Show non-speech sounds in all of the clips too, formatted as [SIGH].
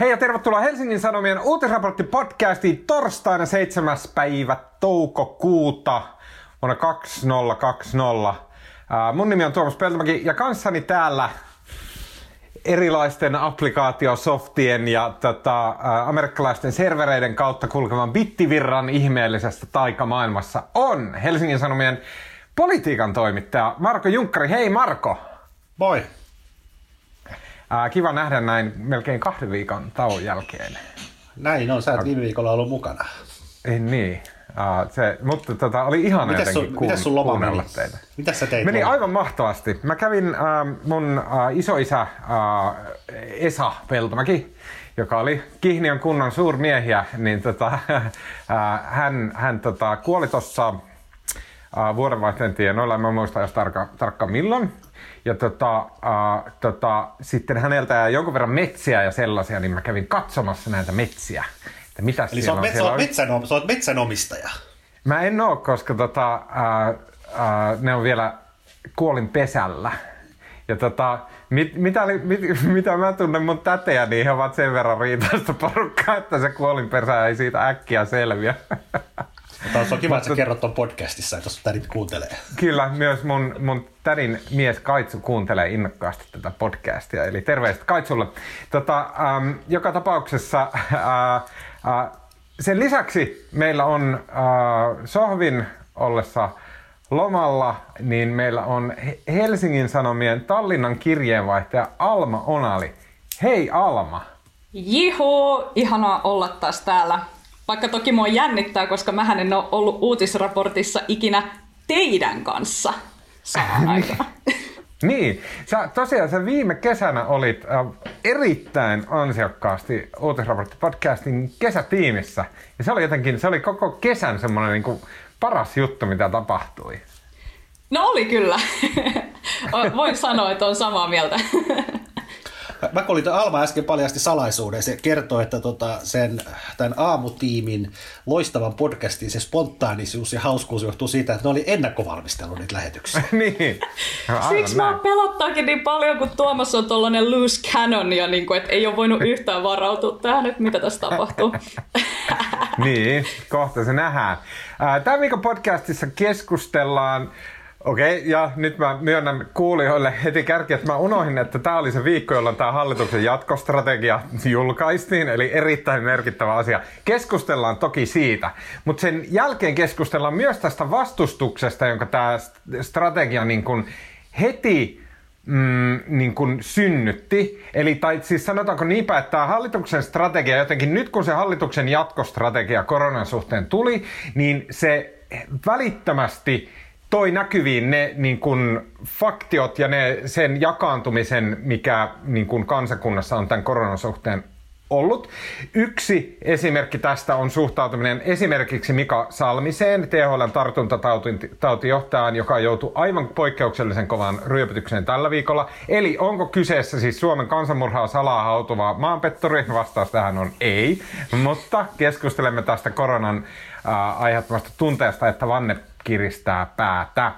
Hei ja tervetuloa Helsingin Sanomien uutisraportti-podcastiin torstaina 7. päivä toukokuuta vuonna 2020. mun nimi on Tuomas Peltomäki ja kanssani täällä erilaisten applikaatiosoftien ja tota, amerikkalaisten servereiden kautta kulkevan bittivirran ihmeellisestä taikamaailmassa on Helsingin Sanomien politiikan toimittaja Marko Junkkari. Hei Marko! Moi! Ää, kiva nähdä näin melkein kahden viikon tauon jälkeen. Näin on, sä et viime viikolla ollut mukana. Ei niin. Uh, se, mutta tota, oli ihana mitäs jotenkin sun, mitäs sun loma meni? teitä. Mitäs sä teit? Meni loma? aivan mahtavasti. Mä kävin uh, mun uh, isoisä uh, Esa Peltomäki, joka oli Kihniön kunnan suurmiehiä, niin tota, [LAUGHS] uh, hän, hän tota, kuoli tuossa uh, vuodenvaihteen tienoilla, en mä muista jos tarkka, tarkka milloin. Ja tota, uh, tota, sitten häneltä jäi jonkun verran metsiä ja sellaisia, niin mä kävin katsomassa näitä metsiä. Että mitä Eli sä on. oot, metsä, on- metsän, sä oot metsänomistaja. Mä en oo, koska tota, ää, ää, ne on vielä kuolin pesällä. Ja tota, mit, mitä, oli, mit, [LAUGHS] mitä mä tunnen mun tätejä, niin he ovat sen verran riitaista porukkaa, että se kuolin pesä ei siitä äkkiä selviä. [LAUGHS] Mutta on kiva, että sä kerrot ton podcastissa, että jos tädit kuuntelee. Kyllä, myös mun, mun tädin mies Kaitsu kuuntelee innokkaasti tätä podcastia, eli terveiset Kaitsulle. Tota, ähm, joka tapauksessa äh, äh, sen lisäksi meillä on äh, Sohvin ollessa lomalla, niin meillä on He- Helsingin Sanomien Tallinnan kirjeenvaihtaja Alma Onali. Hei Alma! Jihu, ihanaa olla taas täällä. Vaikka toki mua jännittää, koska mä en ole ollut uutisraportissa ikinä teidän kanssa samaan [LAUGHS] aikaan. [LAUGHS] Niin, sä, tosiaan sä viime kesänä olit äh, erittäin ansiokkaasti Uutisraportti-podcastin kesätiimissä. Ja se oli jotenkin, se oli koko kesän semmoinen niin kuin paras juttu, mitä tapahtui. No oli kyllä. [LAUGHS] Voin sanoa, että on samaa mieltä. Mä- Mä kuulin, että Alma äsken paljasti salaisuuden. Se kertoo, että tota, sen, tämän aamutiimin loistavan podcastin se spontaanisuus ja hauskuus johtuu siitä, että ne oli ennakkovalmistellut niitä lähetyksiä. [LAUGHS] niin. [LAUGHS] No, Siksi mä pelottaakin niin paljon, kun Tuomas on tollanen loose cannon ja niin kuin, että ei ole voinut yhtään varautua tähän, että mitä tässä tapahtuu. [LAUGHS] Niin, kohta se nähdään. Ää, Tämän viikon podcastissa keskustellaan Okei, ja nyt mä myönnän kuulijoille heti kärki, että mä unohdin, että tämä oli se viikko, jolloin tämä hallituksen jatkostrategia julkaistiin, eli erittäin merkittävä asia. Keskustellaan toki siitä, mutta sen jälkeen keskustellaan myös tästä vastustuksesta, jonka tämä strategia niin kuin heti mm, niin kuin synnytti. Eli tai siis sanotaanko niinpä, että tämä hallituksen strategia jotenkin, nyt kun se hallituksen jatkostrategia koronan suhteen tuli, niin se välittömästi toi näkyviin ne niin kuin, faktiot ja ne, sen jakaantumisen, mikä niin kuin, kansakunnassa on tämän koronan suhteen ollut. Yksi esimerkki tästä on suhtautuminen esimerkiksi Mika Salmiseen, THLn tartuntatautijohtajaan, joka joutui aivan poikkeuksellisen kovaan ryöpytykseen tällä viikolla. Eli onko kyseessä siis Suomen kansanmurhaa salaa hautuva maanpetturi? Vastaus tähän on ei, mutta keskustelemme tästä koronan aiheuttamasta tunteesta, että vanne kiristää päätä.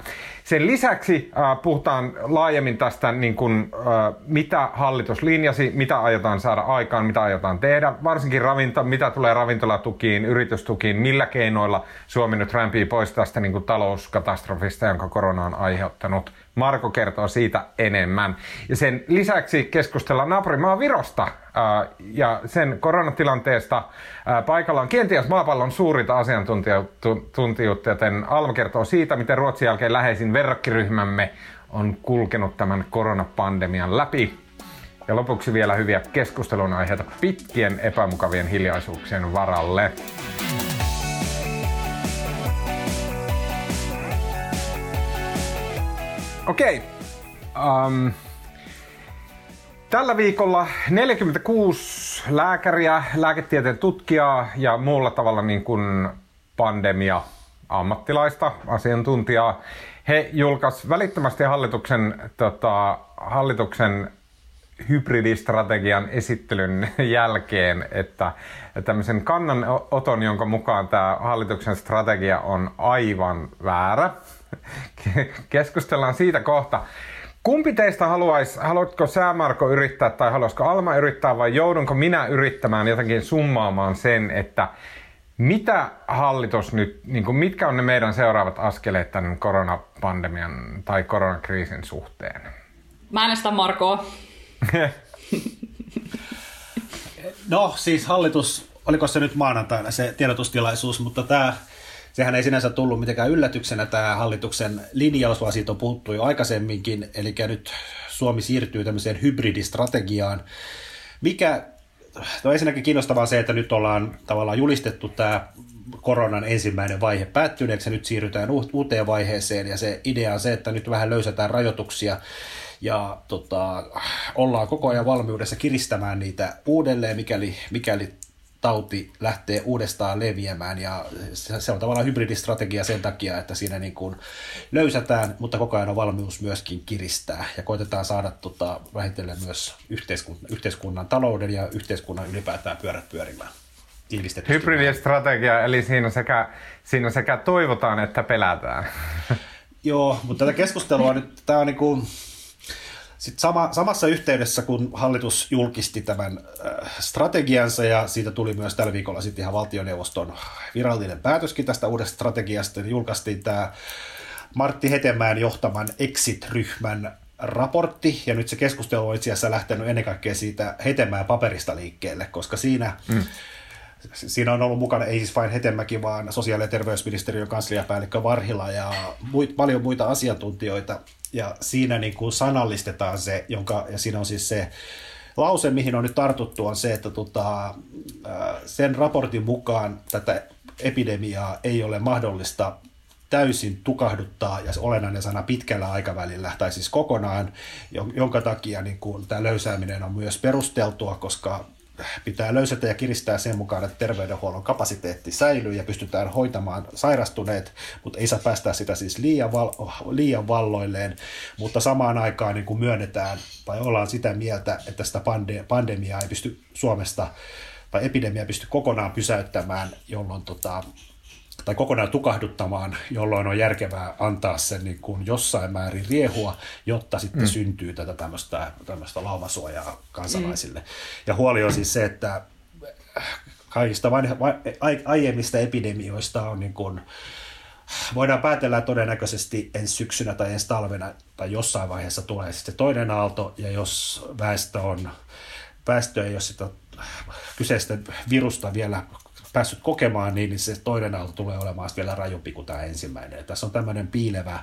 Sen lisäksi äh, puhutaan laajemmin tästä, niin kuin, äh, mitä hallitus linjasi, mitä aiotaan saada aikaan, mitä aiotaan tehdä, varsinkin ravinto, mitä tulee ravintolatukiin, yritystukiin, millä keinoilla Suomi nyt rämpii pois tästä niin kuin talouskatastrofista, jonka korona on aiheuttanut. Marko kertoo siitä enemmän. Ja sen lisäksi keskustellaan naapurimaa Virosta ää, ja sen koronatilanteesta. Ää, paikalla on kenties maapallon suurinta asiantuntijuutta, joten Alma kertoo siitä, miten Ruotsin jälkeen läheisin verrokkiryhmämme on kulkenut tämän koronapandemian läpi. Ja lopuksi vielä hyviä keskustelun aiheita pitkien epämukavien hiljaisuuksien varalle. Okei. Um, tällä viikolla 46 lääkäriä, lääketieteen tutkijaa ja muulla tavalla niin kuin pandemia ammattilaista, asiantuntijaa. He julkaisivat välittömästi hallituksen, tota, hallituksen hybridistrategian esittelyn [LAUGHS] jälkeen, että tämmöisen kannanoton, jonka mukaan tämä hallituksen strategia on aivan väärä. Keskustellaan siitä kohta. Kumpi teistä haluaisi, haluatko sä Marko yrittää tai haluaisiko Alma yrittää vai joudunko minä yrittämään jotenkin summaamaan sen, että mitä hallitus nyt, niin kuin mitkä on ne meidän seuraavat askeleet tämän koronapandemian tai koronakriisin suhteen? Mä äänestän Markoa. [LAUGHS] no siis hallitus, oliko se nyt maanantaina se tiedotustilaisuus, mutta tämä sehän ei sinänsä tullut mitenkään yllätyksenä. Tämä hallituksen linjaus, vaan siitä on puhuttu jo aikaisemminkin, eli nyt Suomi siirtyy tämmöiseen hybridistrategiaan, mikä No ensinnäkin kiinnostavaa se, että nyt ollaan tavallaan julistettu tämä koronan ensimmäinen vaihe päättyneeksi ja nyt siirrytään uuteen vaiheeseen. Ja se idea on se, että nyt vähän löysätään rajoituksia ja tota, ollaan koko ajan valmiudessa kiristämään niitä uudelleen, mikäli, mikäli tauti lähtee uudestaan leviämään ja se on tavallaan hybridistrategia sen takia, että siinä niin kuin löysätään, mutta koko ajan on valmius myöskin kiristää ja koitetaan saada tota, vähitellen myös yhteiskunnan, yhteiskunnan talouden ja yhteiskunnan ylipäätään pyörät pyörimään. Hybridistrategia, eli siinä sekä, siinä sekä toivotaan että pelätään. Joo, mutta tätä keskustelua nyt, tämä on niin kuin, sitten sama, samassa yhteydessä, kun hallitus julkisti tämän äh, strategiansa ja siitä tuli myös tällä viikolla sitten ihan valtioneuvoston virallinen päätöskin tästä uudesta strategiasta, niin julkaistiin tämä Martti Hetemäen johtaman Exit-ryhmän raportti, ja nyt se keskustelu on itse asiassa lähtenyt ennen kaikkea siitä Hetemäen paperista liikkeelle, koska siinä mm Siinä on ollut mukana ei siis vain Hetemäki, vaan sosiaali- ja terveysministeriön kansliapäällikkö Varhila ja muit, paljon muita asiantuntijoita. Ja siinä niin kuin sanallistetaan se, jonka, ja siinä on siis se lause, mihin on nyt tartuttu, on se, että tota, sen raportin mukaan tätä epidemiaa ei ole mahdollista täysin tukahduttaa, ja se olennainen sana pitkällä aikavälillä, tai siis kokonaan, jonka takia niin kuin, tämä löysääminen on myös perusteltua, koska pitää löysätä ja kiristää sen mukaan, että terveydenhuollon kapasiteetti säilyy ja pystytään hoitamaan sairastuneet, mutta ei saa päästää sitä siis liian, val, liian valloilleen, mutta samaan aikaan niin kuin myönnetään tai ollaan sitä mieltä, että sitä pande, pandemiaa ei pysty Suomesta tai epidemia pysty kokonaan pysäyttämään, jolloin tota, tai kokonaan tukahduttamaan, jolloin on järkevää antaa sen niin kuin jossain määrin riehua, jotta sitten mm. syntyy tätä tämmöistä, tämmöistä laumasuojaa kansalaisille. Mm. Ja huoli on siis se, että kaikista vain, vain, aiemmista epidemioista on niin kuin, voidaan päätellä todennäköisesti ensi syksynä tai ensi talvena tai jossain vaiheessa tulee sitten toinen aalto, ja jos väestö, on, väestö ei ole sitä kyseistä virusta vielä päässyt kokemaan, niin, se toinen aalto tulee olemaan vielä rajumpi kuin tämä ensimmäinen. Ja tässä on tämmöinen piilevä,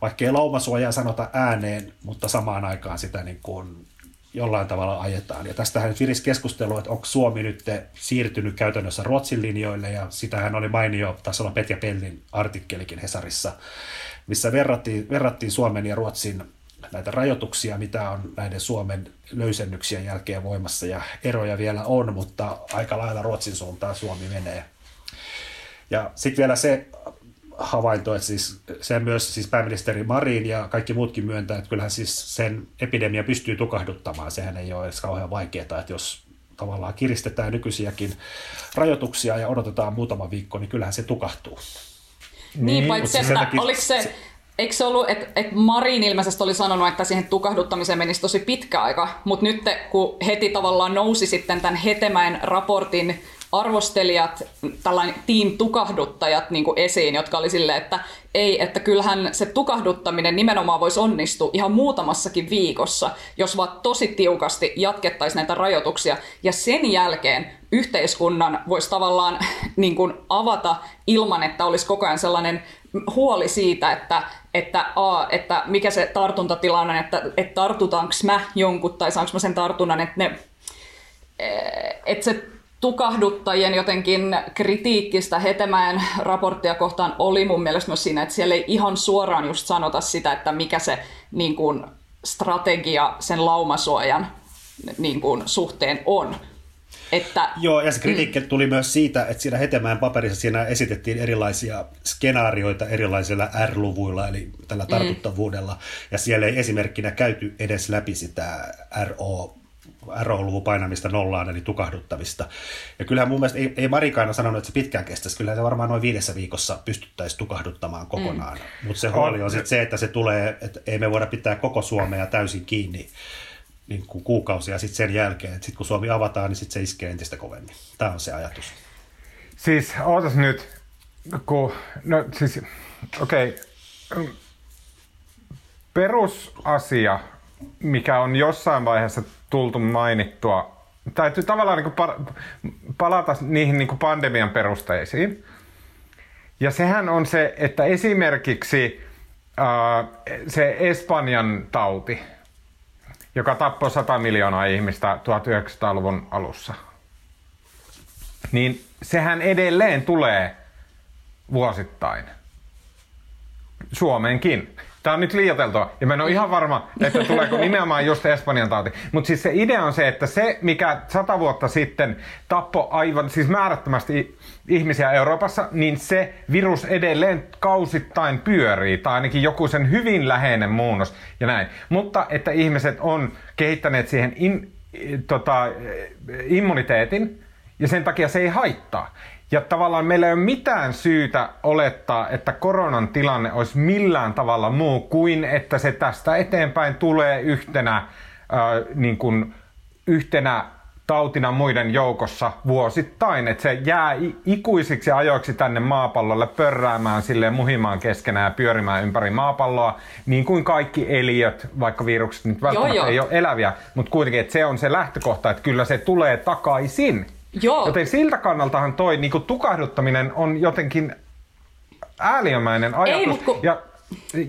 vaikka ei laumasuojaa sanota ääneen, mutta samaan aikaan sitä niin kuin jollain tavalla ajetaan. Ja tästähän virisi keskustelu, että onko Suomi nyt siirtynyt käytännössä Ruotsin linjoille, ja sitähän oli mainio, taisi olla Petja Pellin artikkelikin Hesarissa, missä verrattiin, verrattiin Suomen ja Ruotsin näitä rajoituksia, mitä on näiden Suomen löysennyksien jälkeen voimassa ja eroja vielä on, mutta aika lailla Ruotsin suuntaan Suomi menee. Ja sitten vielä se havainto, että siis se myös siis pääministeri Marin ja kaikki muutkin myöntää, että kyllähän siis sen epidemia pystyy tukahduttamaan. Sehän ei ole edes kauhean vaikeaa, että jos tavallaan kiristetään nykyisiäkin rajoituksia ja odotetaan muutama viikko, niin kyllähän se tukahtuu. Niin, niin paitsi että oliko se, Eikö se ollut, että et Marin ilmeisesti oli sanonut, että siihen tukahduttamiseen menisi tosi pitkä aika, mutta nyt kun heti tavallaan nousi sitten tämän Hetemäen raportin arvostelijat, tällainen team tukahduttajat niin kuin esiin, jotka oli silleen, että ei, että kyllähän se tukahduttaminen nimenomaan voisi onnistua ihan muutamassakin viikossa, jos vaan tosi tiukasti jatkettaisiin näitä rajoituksia. Ja sen jälkeen yhteiskunnan voisi tavallaan [LAUGHS] niin kuin avata ilman, että olisi koko ajan sellainen huoli siitä, että, että, a, että mikä se tartuntatilanne että, että tartutaanko mä jonkun tai saanko mä sen tartunnan, että, ne, eh, että se tukahduttajien jotenkin kritiikkistä Hetemäen raporttia kohtaan oli mun mielestä myös siinä, että siellä ei ihan suoraan just sanota sitä, että mikä se niin kuin, strategia sen laumasuojan niin kuin, suhteen on, että, Joo, ja se kritiikki mm. tuli myös siitä, että siinä Hetemäen paperissa siinä esitettiin erilaisia skenaarioita erilaisilla R-luvuilla, eli tällä mm. tartuttavuudella, mm. ja siellä ei esimerkkinä käyty edes läpi sitä RO RO-luvun painamista nollaan, eli tukahduttamista. Ja kyllähän mun mielestä ei, ei Marikaina sanonut, että se pitkään kestäisi. Kyllähän se varmaan noin viidessä viikossa pystyttäisiin tukahduttamaan kokonaan. Mm. Mutta se huoli on sitten se, että se tulee, että ei me voida pitää koko Suomea täysin kiinni niin kuin kuukausia sitten sen jälkeen. Sitten kun Suomi avataan, niin sitten se iskee entistä kovemmin. Tämä on se ajatus. Siis ootas nyt, kun, no siis, okei, okay. perusasia, mikä on jossain vaiheessa tultu mainittua, täytyy tavallaan niin kuin palata niihin niin pandemian perusteisiin. Ja sehän on se, että esimerkiksi se Espanjan tauti, joka tappoi 100 miljoonaa ihmistä 1900-luvun alussa, niin sehän edelleen tulee vuosittain. Suomeenkin. Tämä on nyt liioteltua, ja mä en ole ihan varma, että tuleeko nimenomaan just Espanjan tauti. Mutta siis se idea on se, että se, mikä sata vuotta sitten tappoi aivan, siis määrättömästi ihmisiä Euroopassa, niin se virus edelleen kausittain pyörii, tai ainakin joku sen hyvin läheinen muunnos ja näin. Mutta että ihmiset on kehittäneet siihen in, tota, immuniteetin, ja sen takia se ei haittaa. Ja tavallaan meillä ei ole mitään syytä olettaa, että koronan tilanne olisi millään tavalla muu kuin, että se tästä eteenpäin tulee yhtenä, äh, niin kuin, yhtenä tautina muiden joukossa vuosittain, että se jää ikuisiksi ajoiksi tänne maapallolle pörräämään sille muhimaan keskenään ja pyörimään ympäri maapalloa, niin kuin kaikki eliöt, vaikka virukset nyt välttämättä joo, joo. ei ole eläviä, mutta kuitenkin, että se on se lähtökohta, että kyllä se tulee takaisin. Joo. Joten siltä kannaltahan toi niin tukahduttaminen on jotenkin ääliömäinen ajatus. Ei, mutta ja,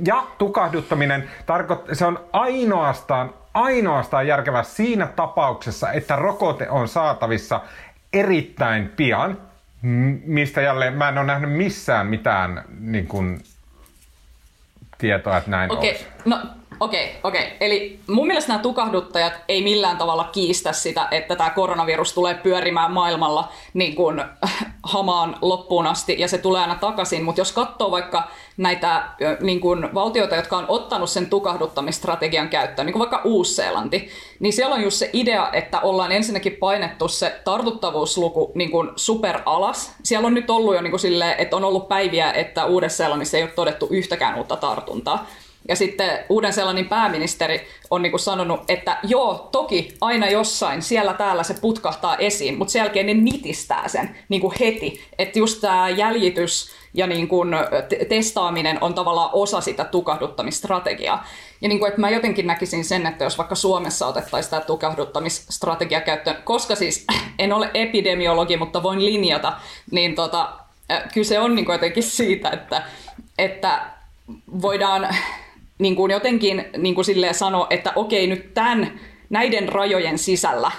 ja tukahduttaminen, tarkoittaa, se on ainoastaan, ainoastaan järkevä siinä tapauksessa, että rokote on saatavissa erittäin pian, mistä jälleen mä en ole nähnyt missään mitään niin kuin, tietoa, että näin Okei, okay. no Okei, okei. Eli mun mielestä nämä tukahduttajat ei millään tavalla kiistä sitä, että tämä koronavirus tulee pyörimään maailmalla niin kuin [LAUGHS] hamaan loppuun asti ja se tulee aina takaisin. Mutta jos katsoo vaikka näitä niin kuin valtioita, jotka on ottanut sen tukahduttamistrategian käyttöön, niin kuin vaikka Uus-Seelanti, niin siellä on just se idea, että ollaan ensinnäkin painettu se tartuttavuusluku niin kuin super alas. Siellä on nyt ollut jo niin kuin silleen, että on ollut päiviä, että Uudessa-Seelannissa ei ole todettu yhtäkään uutta tartuntaa. Ja sitten uuden sellainen pääministeri on niin kuin sanonut, että joo, toki aina jossain siellä täällä se putkahtaa esiin, mutta sen jälkeen ne nitistää sen niin kuin heti. Että just tämä jäljitys ja niin kuin testaaminen on tavallaan osa sitä tukahduttamistrategiaa. Ja niin kuin, että mä jotenkin näkisin sen, että jos vaikka Suomessa otettaisiin tämä tukahduttamistrategia käyttöön, koska siis [CLEARS THROAT] en ole epidemiologi, mutta voin linjata, niin tota, kyse on niin kuin jotenkin siitä, että, että voidaan niin kuin jotenkin niin kuin silleen sanoa, että okei nyt tämän, näiden rajojen sisällä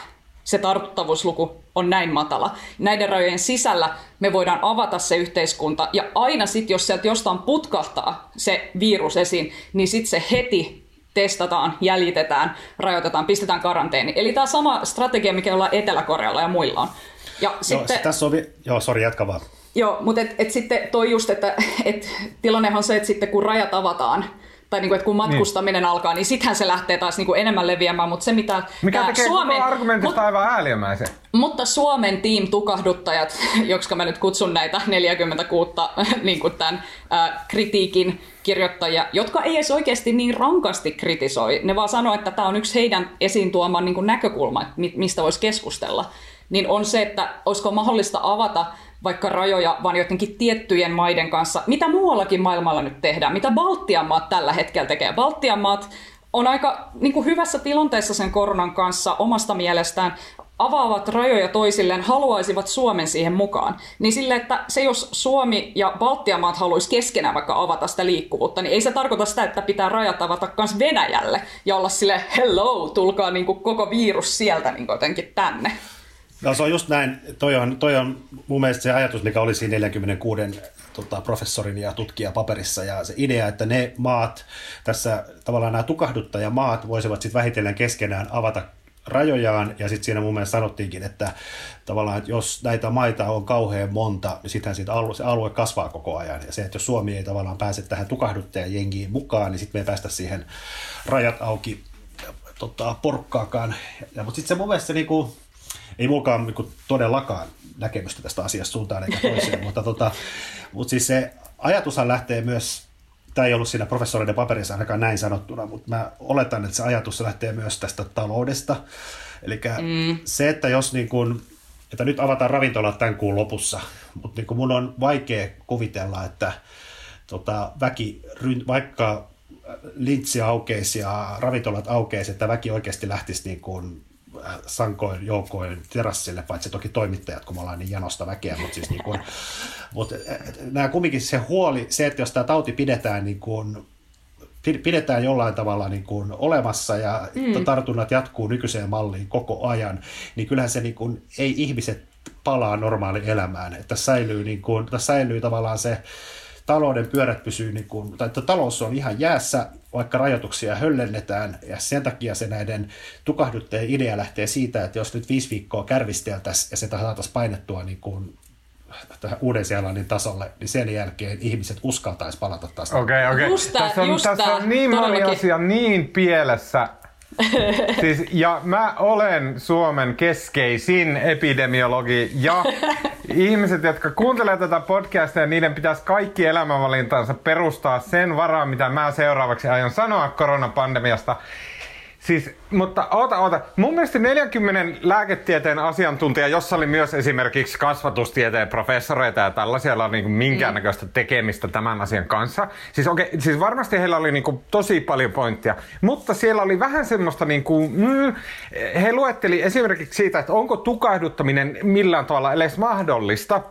se tartuttavuusluku on näin matala. Näiden rajojen sisällä me voidaan avata se yhteiskunta ja aina sitten, jos sieltä jostain putkahtaa se virus esiin, niin sitten se heti testataan, jäljitetään, rajoitetaan, pistetään karanteeni. Eli tämä sama strategia, mikä ollaan Etelä-Korealla ja muilla on. Ja joo, sitten, tässä on, joo, sori, jatka vaan. Joo, mutta et, et sitten toi just, että et tilannehan on se, että sitten kun rajat avataan, tai niin kuin, että kun matkustaminen niin. alkaa, niin sittenhän se lähtee taas niin kuin enemmän leviämään, mutta se mitä... Mikä tekee Suomen, argumentista mut, aivan ääliömäisen. Mutta Suomen team tukahduttajat, [LAUGHS] jotka mä nyt kutsun näitä 46 niin kuin tämän äh, kritiikin kirjoittajia, jotka ei edes oikeasti niin rankasti kritisoi, ne vaan sanoo, että tämä on yksi heidän esiin tuoman niin kuin näkökulma, mistä voisi keskustella, niin on se, että olisiko mahdollista avata vaikka rajoja, vaan jotenkin tiettyjen maiden kanssa, mitä muuallakin maailmalla nyt tehdään, mitä Baltian maat tällä hetkellä tekee. Baltian maat on aika niin kuin hyvässä tilanteessa sen koronan kanssa omasta mielestään, avaavat rajoja toisilleen, haluaisivat Suomen siihen mukaan. Niin sille, että se jos Suomi ja Baltian maat haluaisi keskenään vaikka avata sitä liikkuvuutta, niin ei se tarkoita sitä, että pitää rajat avata myös Venäjälle ja olla sille hello, tulkaa niin kuin koko virus sieltä niin jotenkin tänne. No se on just näin. Toi on, toi on mun mielestä se ajatus, mikä oli siinä 46 tota, professorin ja tutkijan paperissa. Ja se idea, että ne maat, tässä tavallaan nämä tukahduttajamaat voisivat sitten vähitellen keskenään avata rajojaan, ja sitten siinä mun mielestä sanottiinkin, että tavallaan, että jos näitä maita on kauhean monta, niin sittenhän siitä alue, se alue kasvaa koko ajan, ja se, että jos Suomi ei tavallaan pääse tähän tukahduttajajengiin mukaan, niin sitten me ei päästä siihen rajat auki tota, porkkaakaan. Ja, mutta sitten se mun mielestä niinku, ei mulkaan niinku todellakaan näkemystä tästä asiasta suuntaan eikä toiseen, [LAUGHS] mutta, tota, mutta siis se ajatushan lähtee myös, tämä ei ollut siinä professoreiden paperissa ainakaan näin sanottuna, mutta mä oletan, että se ajatus lähtee myös tästä taloudesta. Eli mm. se, että jos niin kun, että nyt avataan ravintolat tämän kuun lopussa, mutta niin mun on vaikea kuvitella, että tota, väki, vaikka lintsi aukeisi ja ravintolat aukeisi, että väki oikeasti lähtisi niin kuin sankoin joukoin terassille, paitsi toki toimittajat, kun me ollaan niin janosta väkeä, mutta siis niin kuin, [LAUGHS] mutta äh, nämä kumminkin se huoli, se, että jos tämä tauti pidetään niin kuin, pidetään jollain tavalla niin kuin olemassa ja mm. tartunnat jatkuu nykyiseen malliin koko ajan, niin kyllähän se niin kuin, ei ihmiset palaa normaaliin elämään, että säilyy, niin kuin, tässä säilyy tavallaan se talouden pyörät pysyy, niin kuin, tai että talous on ihan jäässä, vaikka rajoituksia höllennetään, ja sen takia se näiden tukahduttajien idea lähtee siitä, että jos nyt viisi viikkoa kärvisteltäisiin ja se saataisiin painettua niin kuin tähän uuden tasolle, niin sen jälkeen ihmiset uskaltaisi palata taas. Okei, okay, okei. Okay. Tässä on, tässä on niin moni asia niin pielessä, [LAUGHS] siis, ja mä olen Suomen keskeisin epidemiologi ja [LAUGHS] ihmiset, jotka kuuntelee tätä podcastia, niiden pitäisi kaikki elämänvalintansa perustaa sen varaan, mitä mä seuraavaksi aion sanoa koronapandemiasta. Siis, mutta oota, oota. Mun mielestä 40 lääketieteen asiantuntija, jossa oli myös esimerkiksi kasvatustieteen professoreita ja tällaisia, oli niin minkäännäköistä tekemistä tämän asian kanssa. Siis, okay, siis varmasti heillä oli niin kuin tosi paljon pointtia, mutta siellä oli vähän semmoista, niin kuin, mm, he luetteli esimerkiksi siitä, että onko tukahduttaminen millään tavalla edes mahdollista.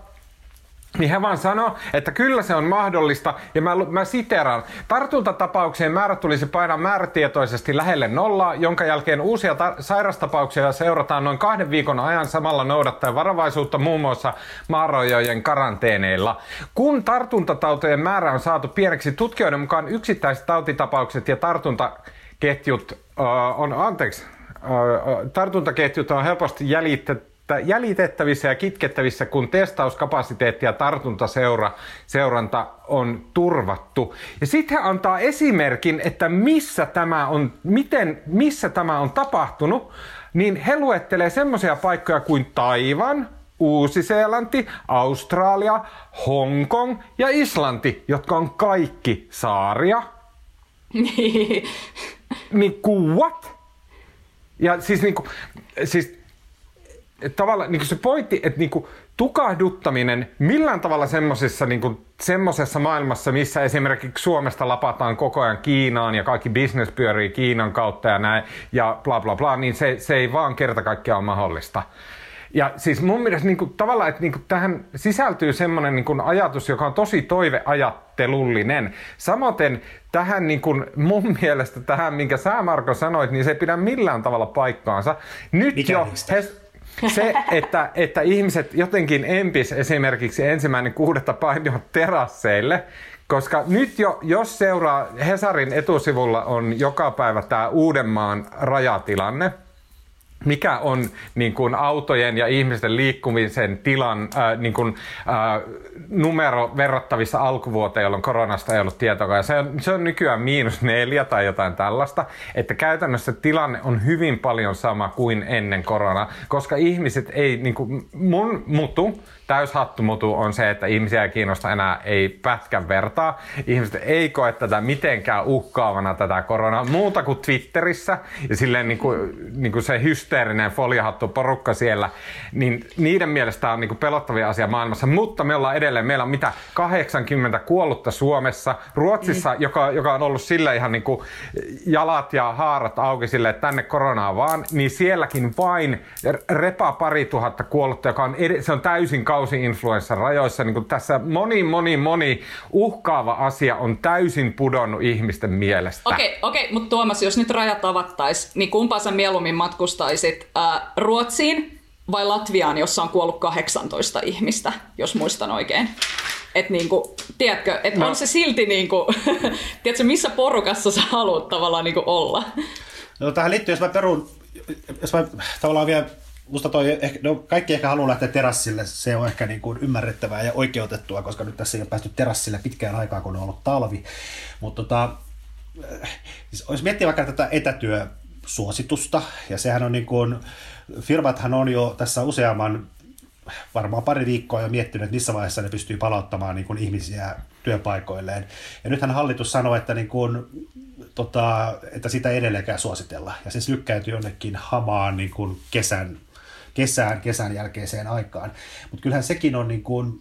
Niin he vaan sanoo, että kyllä se on mahdollista, ja mä, mä siteran. Tartuntatapauksien määrä tulisi painaa määrätietoisesti lähelle nollaa, jonka jälkeen uusia ta- sairastapauksia seurataan noin kahden viikon ajan samalla noudattaen varovaisuutta muun muassa maarojojen karanteeneilla. Kun tartuntatautojen määrä on saatu pieneksi, tutkijoiden mukaan yksittäiset tautitapaukset ja tartuntaketjut uh, on, anteeksi, uh, tartuntaketjut on helposti jäljitetty jäljitettävissä ja kitkettävissä, kun testauskapasiteetti ja tartuntaseura seuranta on turvattu. Ja sitten hän antaa esimerkin, että missä tämä on, miten, missä tämä on tapahtunut, niin he luettelee semmoisia paikkoja kuin Taivan, Uusi-Seelanti, Australia, Hongkong ja Islanti, jotka on kaikki saaria. niin kuin what? Ja siis, niin kuin, siis tavallaan niin se pointti, että niin kuin, tukahduttaminen millään tavalla semmoisessa niin semmosessa maailmassa, missä esimerkiksi Suomesta lapataan koko ajan Kiinaan ja kaikki business pyörii Kiinan kautta ja näin ja bla bla bla, niin se, se ei vaan kerta kaikkiaan ole mahdollista. Ja siis mun mielestä niin kuin, tavallaan, että niin kuin, tähän sisältyy semmoinen niin kuin, ajatus, joka on tosi toiveajattelullinen. Samoin tähän niin kuin, mun [LAUGHS] mielestä tähän, minkä sä Marko sanoit, niin se ei pidä millään tavalla paikkaansa. Nyt Mikä jo... He, se, että, että ihmiset jotenkin empis esimerkiksi ensimmäinen kuudetta painivat terasseille, koska nyt jo, jos seuraa, Hesarin etusivulla on joka päivä tämä Uudenmaan rajatilanne – mikä on niin kuin autojen ja ihmisten liikkumisen tilan äh, niin kuin, äh, numero verrattavissa alkuvuoteen, jolloin koronasta ei ollut tietoa. Se on, se on nykyään miinus neljä tai jotain tällaista, että käytännössä tilanne on hyvin paljon sama kuin ennen koronaa, koska ihmiset ei, niin kuin, mun mutu, täyshattumutu on se, että ihmisiä ei kiinnosta enää ei pätkän vertaa. Ihmiset ei koe tätä mitenkään uhkaavana tätä koronaa muuta kuin Twitterissä ja silleen niin kuin, niin kuin se hysteerinen foliohattu porukka siellä, niin niiden mielestä on niin kuin pelottavia asia maailmassa, mutta me ollaan edelleen, meillä on mitä 80 kuollutta Suomessa, Ruotsissa, mm. joka, joka on ollut sille ihan niin kuin jalat ja haarat auki sille, että tänne koronaa vaan, niin sielläkin vain repa pari tuhatta kuollutta, joka on, ed- se on täysin kausi-influenssan rajoissa. Niin tässä moni, moni, moni uhkaava asia on täysin pudonnut ihmisten mielestä. Okei, okay, okay, mutta Tuomas, jos nyt rajat avattaisiin, niin kumpaa sä mieluummin matkustaisit? Äh, Ruotsiin vai Latviaan, jossa on kuollut 18 ihmistä, jos muistan oikein? Että niinku, tiedätkö, että no. on se silti niinku, [LAUGHS] tiedätkö, missä porukassa sä haluat tavallaan niinku olla? No tähän liittyy, jos mä perun, jos mä tavallaan vielä musta toi, ehkä, no, kaikki ehkä haluaa lähteä terassille, se on ehkä niin kuin ymmärrettävää ja oikeutettua, koska nyt tässä ei ole päästy terassille pitkään aikaan, kun on ollut talvi. Mutta tota, siis jos miettii vaikka tätä etätyö suositusta, ja sehän on niin kuin, firmathan on jo tässä useamman varmaan pari viikkoa jo miettinyt, että missä vaiheessa ne pystyy palauttamaan niin kuin ihmisiä työpaikoilleen. Ja nythän hallitus sanoi, että, niin kuin, tota, että sitä ei edelleenkään suositella. Ja se lykkäytyi jonnekin hamaan niin kuin kesän, kesään, kesän jälkeiseen aikaan. Mutta kyllähän sekin on niin kuin,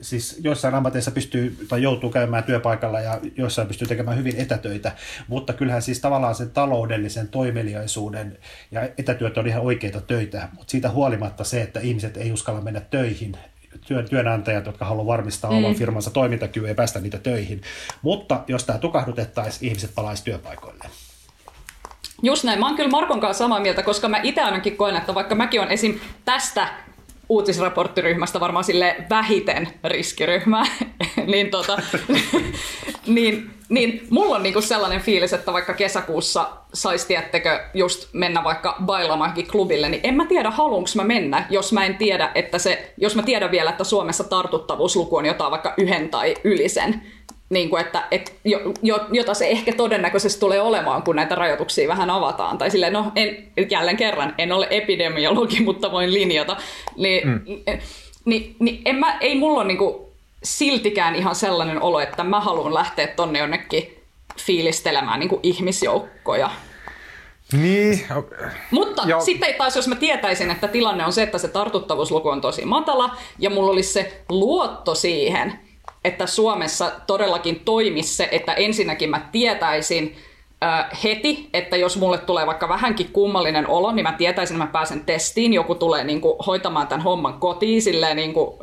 siis joissain ammateissa pystyy tai joutuu käymään työpaikalla ja joissain pystyy tekemään hyvin etätöitä, mutta kyllähän siis tavallaan sen taloudellisen toimeliaisuuden ja etätyöt on ihan oikeita töitä, mutta siitä huolimatta se, että ihmiset ei uskalla mennä töihin, työn, työnantajat, jotka haluavat varmistaa mm. oman firmansa toimintakyvyn ja päästä niitä töihin. Mutta jos tämä tukahdutettaisiin, ihmiset palaisi työpaikoille. Just näin. Mä oon kyllä Markon kanssa samaa mieltä, koska mä itse ainakin koen, että vaikka mäkin on esim. tästä uutisraporttiryhmästä varmaan sille vähiten riskiryhmää, [LAUGHS] niin, tota, [LAUGHS] niin, niin mulla on niinku sellainen fiilis, että vaikka kesäkuussa saisi, tiettekö, just mennä vaikka bailamaankin klubille, niin en mä tiedä, haluanko mä mennä, jos mä en tiedä, että se, jos mä tiedän vielä, että Suomessa tartuttavuusluku on jotain vaikka yhden tai yli sen, niin kuin, että, et, jo, jo, jota se ehkä todennäköisesti tulee olemaan, kun näitä rajoituksia vähän avataan. Tai silleen, no en, jälleen kerran, en ole epidemiologi, [LAUGHS] mutta voin linjata. Niin, mm. niin, niin en mä, ei mulla ole niin kuin siltikään ihan sellainen olo, että mä haluan lähteä tonne jonnekin fiilistelemään niin kuin ihmisjoukkoja. Niin. Mutta Joo. sitten taas, jos mä tietäisin, että tilanne on se, että se tartuttavuusluku on tosi matala, ja mulla olisi se luotto siihen, että Suomessa todellakin toimisi se, että ensinnäkin mä tietäisin heti, että jos mulle tulee vaikka vähänkin kummallinen olo, niin mä tietäisin, että mä pääsen testiin, joku tulee niin kuin, hoitamaan tämän homman kotiin, silleen, niin kuin,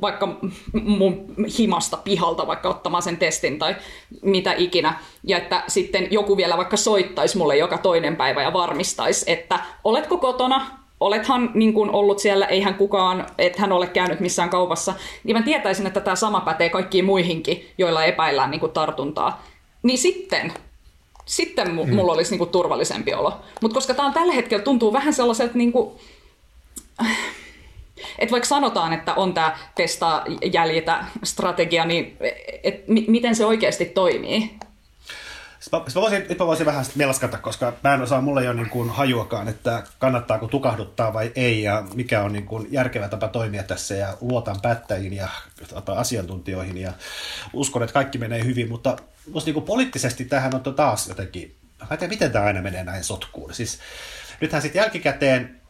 vaikka mun himasta pihalta vaikka ottamaan sen testin tai mitä ikinä, ja että sitten joku vielä vaikka soittaisi mulle joka toinen päivä ja varmistaisi, että oletko kotona, olethan niin kuin ollut siellä, eihän kukaan, et hän ole käynyt missään kaupassa, niin mä tietäisin, että tämä sama pätee kaikkiin muihinkin, joilla epäillään niin kuin tartuntaa. Niin sitten, sitten mm. mulla olisi niin kuin turvallisempi olo. Mutta koska tämä on tällä hetkellä tuntuu vähän sellaiselta, niin kuin, että vaikka sanotaan, että on tämä testaa jäljitä strategia, niin et, et, miten se oikeasti toimii? Mä, mä voisin, nyt mä voisin vähän melskata, koska mä en osaa, mulle ei ole niin kuin hajuakaan, että kannattaako tukahduttaa vai ei ja mikä on niin kuin järkevä tapa toimia tässä ja luotan päättäjiin ja tota, asiantuntijoihin ja uskon, että kaikki menee hyvin, mutta musta niin kuin poliittisesti tähän on taas jotenkin, mä en tiedä miten tämä aina menee näin sotkuun. Siis nythän sitten jälkikäteen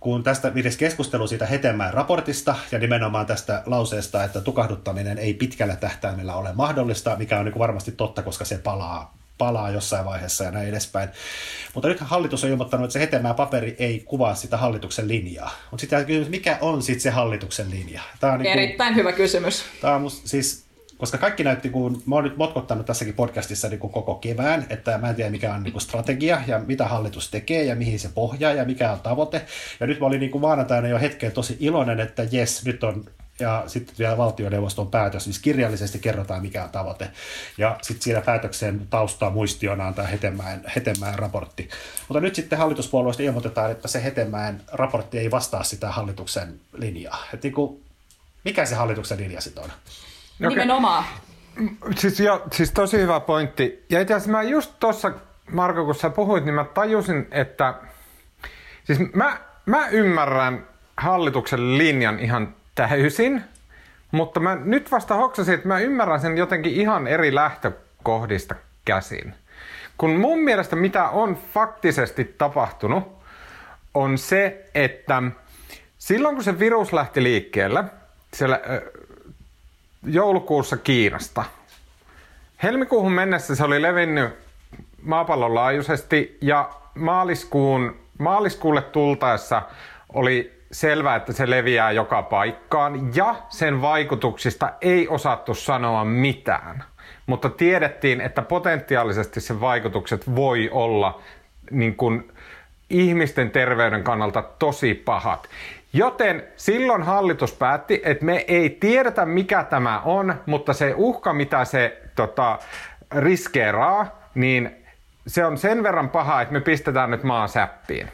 kun tästä viides keskustelu siitä Hetemäen raportista ja nimenomaan tästä lauseesta, että tukahduttaminen ei pitkällä tähtäimellä ole mahdollista, mikä on niin varmasti totta, koska se palaa palaa jossain vaiheessa ja näin edespäin. Mutta nyt hallitus on ilmoittanut, että se hetemää paperi ei kuvaa sitä hallituksen linjaa. Mutta sitten kysymys, mikä on sitten se hallituksen linja? Tämä on niin kuin, Erittäin hyvä kysymys. Tämä on musta, siis koska kaikki näytti, kun mä oon nyt motkottanut tässäkin podcastissa niin kuin koko kevään, että mä en tiedä mikä on niin kuin strategia ja mitä hallitus tekee ja mihin se pohjaa ja mikä on tavoite. Ja nyt mä olin niin kuin maanantaina jo hetken tosi iloinen, että jes, nyt on ja sitten vielä valtioneuvoston päätös, siis kirjallisesti kerrotaan mikä on tavoite. Ja sitten siinä päätöksen taustaa muistiona on tämä Hetemäen, Hetemäen raportti. Mutta nyt sitten hallituspuolueesta ilmoitetaan, että se Hetemäen raportti ei vastaa sitä hallituksen linjaa. Et niin kuin, mikä se hallituksen linja sitten on? Okay. Nimenomaan. Siis, jo, siis tosi hyvä pointti. Ja itse asiassa mä just tuossa, Marko, kun sä puhuit, niin mä tajusin, että siis mä, mä ymmärrän hallituksen linjan ihan täysin, mutta mä nyt vasta hoksasin, että mä ymmärrän sen jotenkin ihan eri lähtökohdista käsin. Kun mun mielestä mitä on faktisesti tapahtunut, on se, että silloin kun se virus lähti liikkeelle, siellä joulukuussa Kiinasta, helmikuuhun mennessä se oli levinnyt maapallon laajuisesti ja maaliskuun, maaliskuulle tultaessa oli selvää, että se leviää joka paikkaan ja sen vaikutuksista ei osattu sanoa mitään. Mutta tiedettiin, että potentiaalisesti sen vaikutukset voi olla niin kuin ihmisten terveyden kannalta tosi pahat. Joten silloin hallitus päätti, että me ei tiedetä mikä tämä on, mutta se uhka, mitä se tota, riskeeraa, niin se on sen verran paha, että me pistetään nyt maan säppiin.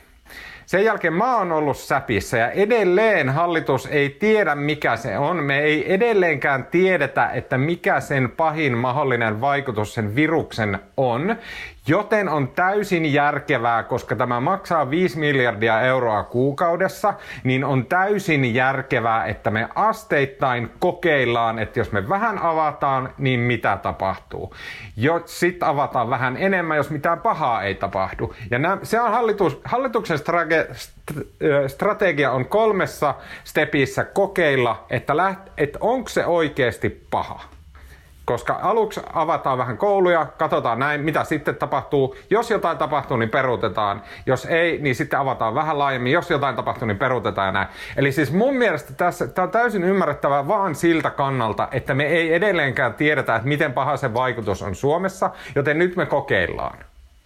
Sen jälkeen mä oon ollut säpissä ja edelleen hallitus ei tiedä mikä se on. Me ei edelleenkään tiedetä, että mikä sen pahin mahdollinen vaikutus sen viruksen on. Joten on täysin järkevää, koska tämä maksaa 5 miljardia euroa kuukaudessa, niin on täysin järkevää, että me asteittain kokeillaan, että jos me vähän avataan, niin mitä tapahtuu. Jos sitten avataan vähän enemmän, jos mitään pahaa ei tapahdu. Ja nämä, se on hallitus, hallituksen strage, strategia on kolmessa stepissä kokeilla, että, että onko se oikeasti paha. Koska aluksi avataan vähän kouluja, katsotaan näin, mitä sitten tapahtuu. Jos jotain tapahtuu, niin peruutetaan. Jos ei, niin sitten avataan vähän laajemmin. Jos jotain tapahtuu, niin peruutetaan näin. Eli siis mun mielestä tässä, tämä on täysin ymmärrettävää vaan siltä kannalta, että me ei edelleenkään tiedetä, että miten paha se vaikutus on Suomessa, joten nyt me kokeillaan.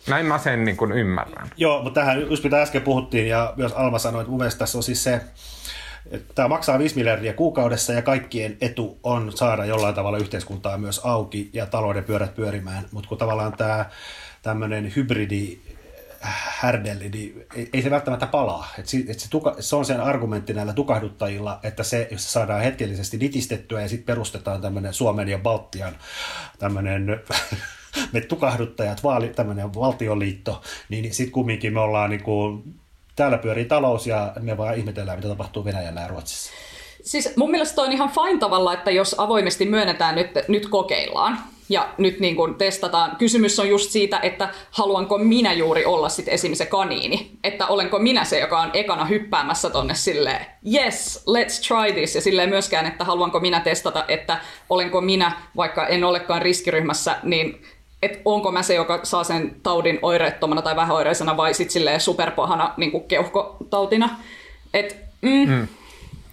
Näin mä sen niin kuin ymmärrän. Joo, mutta tähän just mitä äsken puhuttiin ja myös Alma sanoi, että mun tässä on siis se, Tämä maksaa 5 miljardia kuukaudessa ja kaikkien etu on saada jollain tavalla yhteiskuntaa myös auki ja talouden pyörät pyörimään, mutta kun tavallaan tämä tämmöinen hybridi härdelli, niin ei se välttämättä palaa. Et se, et se, tuka, se on sen argumentti näillä tukahduttajilla, että se, jos se saadaan hetkellisesti nitistettyä ja sitten perustetaan tämmöinen Suomen ja Baltian tämmöinen [LAUGHS] me tukahduttajat, vaali, tämmöinen valtioliitto, niin sitten kumminkin me ollaan niin kuin täällä pyörii talous ja me vaan ihmetellään, mitä tapahtuu Venäjällä ja Ruotsissa. Siis mun mielestä on ihan fine tavalla, että jos avoimesti myönnetään nyt, nyt kokeillaan ja nyt niin kuin testataan. Kysymys on just siitä, että haluanko minä juuri olla sitten esim. se kaniini. Että olenko minä se, joka on ekana hyppäämässä tonne silleen, yes, let's try this. Ja silleen myöskään, että haluanko minä testata, että olenko minä, vaikka en olekaan riskiryhmässä, niin että onko mä se, joka saa sen taudin oireettomana tai vähäoireisena vai sitten silleen superpahana niin keuhkotautina. Et, mm. Mm.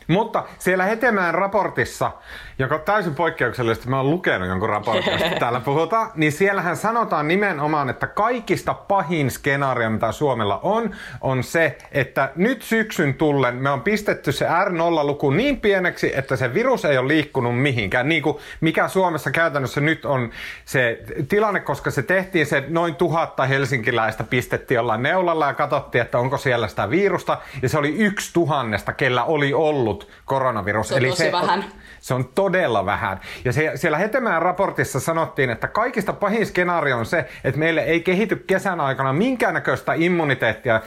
Mutta siellä Hetemään raportissa joka on täysin poikkeuksellisesti, mä oon lukenut jonkun raportin, [LAUGHS] täällä puhutaan, niin siellähän sanotaan nimenomaan, että kaikista pahin skenaario, mitä Suomella on, on se, että nyt syksyn tullen me on pistetty se R0-luku niin pieneksi, että se virus ei ole liikkunut mihinkään, niin kuin mikä Suomessa käytännössä nyt on se tilanne, koska se tehtiin se noin tuhatta helsinkiläistä pistettiin jollain neulalla ja katsottiin, että onko siellä sitä virusta, ja se oli yksi tuhannesta, kellä oli ollut koronavirus. Se on Eli tosi se, vähän. Se on todella vähän. Ja se, siellä Hetemään raportissa sanottiin, että kaikista pahin skenaario on se, että meille ei kehity kesän aikana minkäännäköistä immuniteettia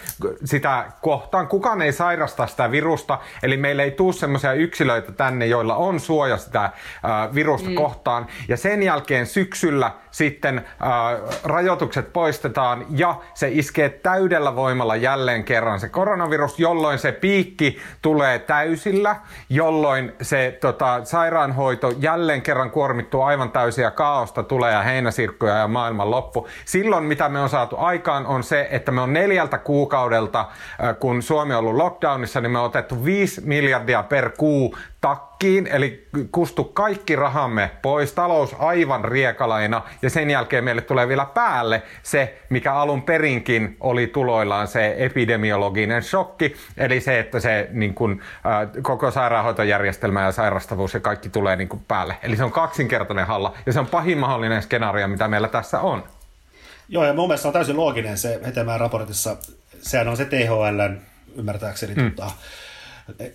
sitä kohtaan. Kukaan ei sairasta sitä virusta, eli meille ei tule semmoisia yksilöitä tänne, joilla on suoja sitä äh, virusta mm. kohtaan. Ja sen jälkeen syksyllä sitten äh, rajoitukset poistetaan ja se iskee täydellä voimalla jälleen kerran se koronavirus, jolloin se piikki tulee täysillä, jolloin se tota, sairaanhoito jälleen kerran kuormittuu aivan täysiä kaaosta, tulee ja heinäsirkkuja ja maailman loppu. Silloin mitä me on saatu aikaan on se, että me on neljältä kuukaudelta, äh, kun Suomi on ollut lockdownissa, niin me on otettu 5 miljardia per kuu takkiin, eli kustu kaikki rahamme pois, talous aivan riekalaina, ja sen jälkeen meille tulee vielä päälle se, mikä alun perinkin oli tuloillaan se epidemiologinen shokki, eli se, että se niin kun, äh, koko sairaanhoitojärjestelmä ja sairastavuus ja kaikki tulee niin kun, päälle. Eli se on kaksinkertainen halla, ja se on pahin mahdollinen skenaario, mitä meillä tässä on. Joo, ja mun mielestä on täysin looginen se Hetemään raportissa. Sehän on se THL ymmärtääkseni mm. tota,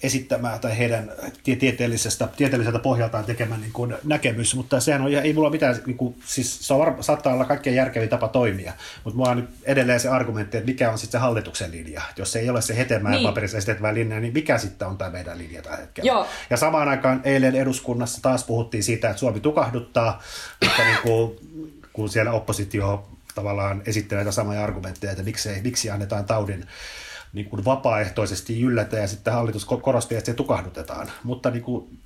esittämää tai heidän tieteellisestä, tieteelliseltä pohjaltaan tekemän niin kuin näkemys, mutta sehän on, ei mulla mitään, niin kuin, siis se on varma, saattaa olla kaikkein järkevin tapa toimia, mutta mulla on nyt edelleen se argumentti, että mikä on sitten se hallituksen linja. Jos se ei ole se hetemään niin. paperissa esitettävä linja, niin mikä sitten on tämä meidän linja tällä hetkellä. Joo. Ja samaan aikaan eilen eduskunnassa taas puhuttiin siitä, että Suomi tukahduttaa, mutta niin kuin, kun siellä oppositio tavallaan esittelee näitä samoja argumentteja, että miksi, miksi annetaan taudin niin kuin vapaaehtoisesti yllätä ja sitten hallitus korosti, että se tukahdutetaan. Mutta niin kuin,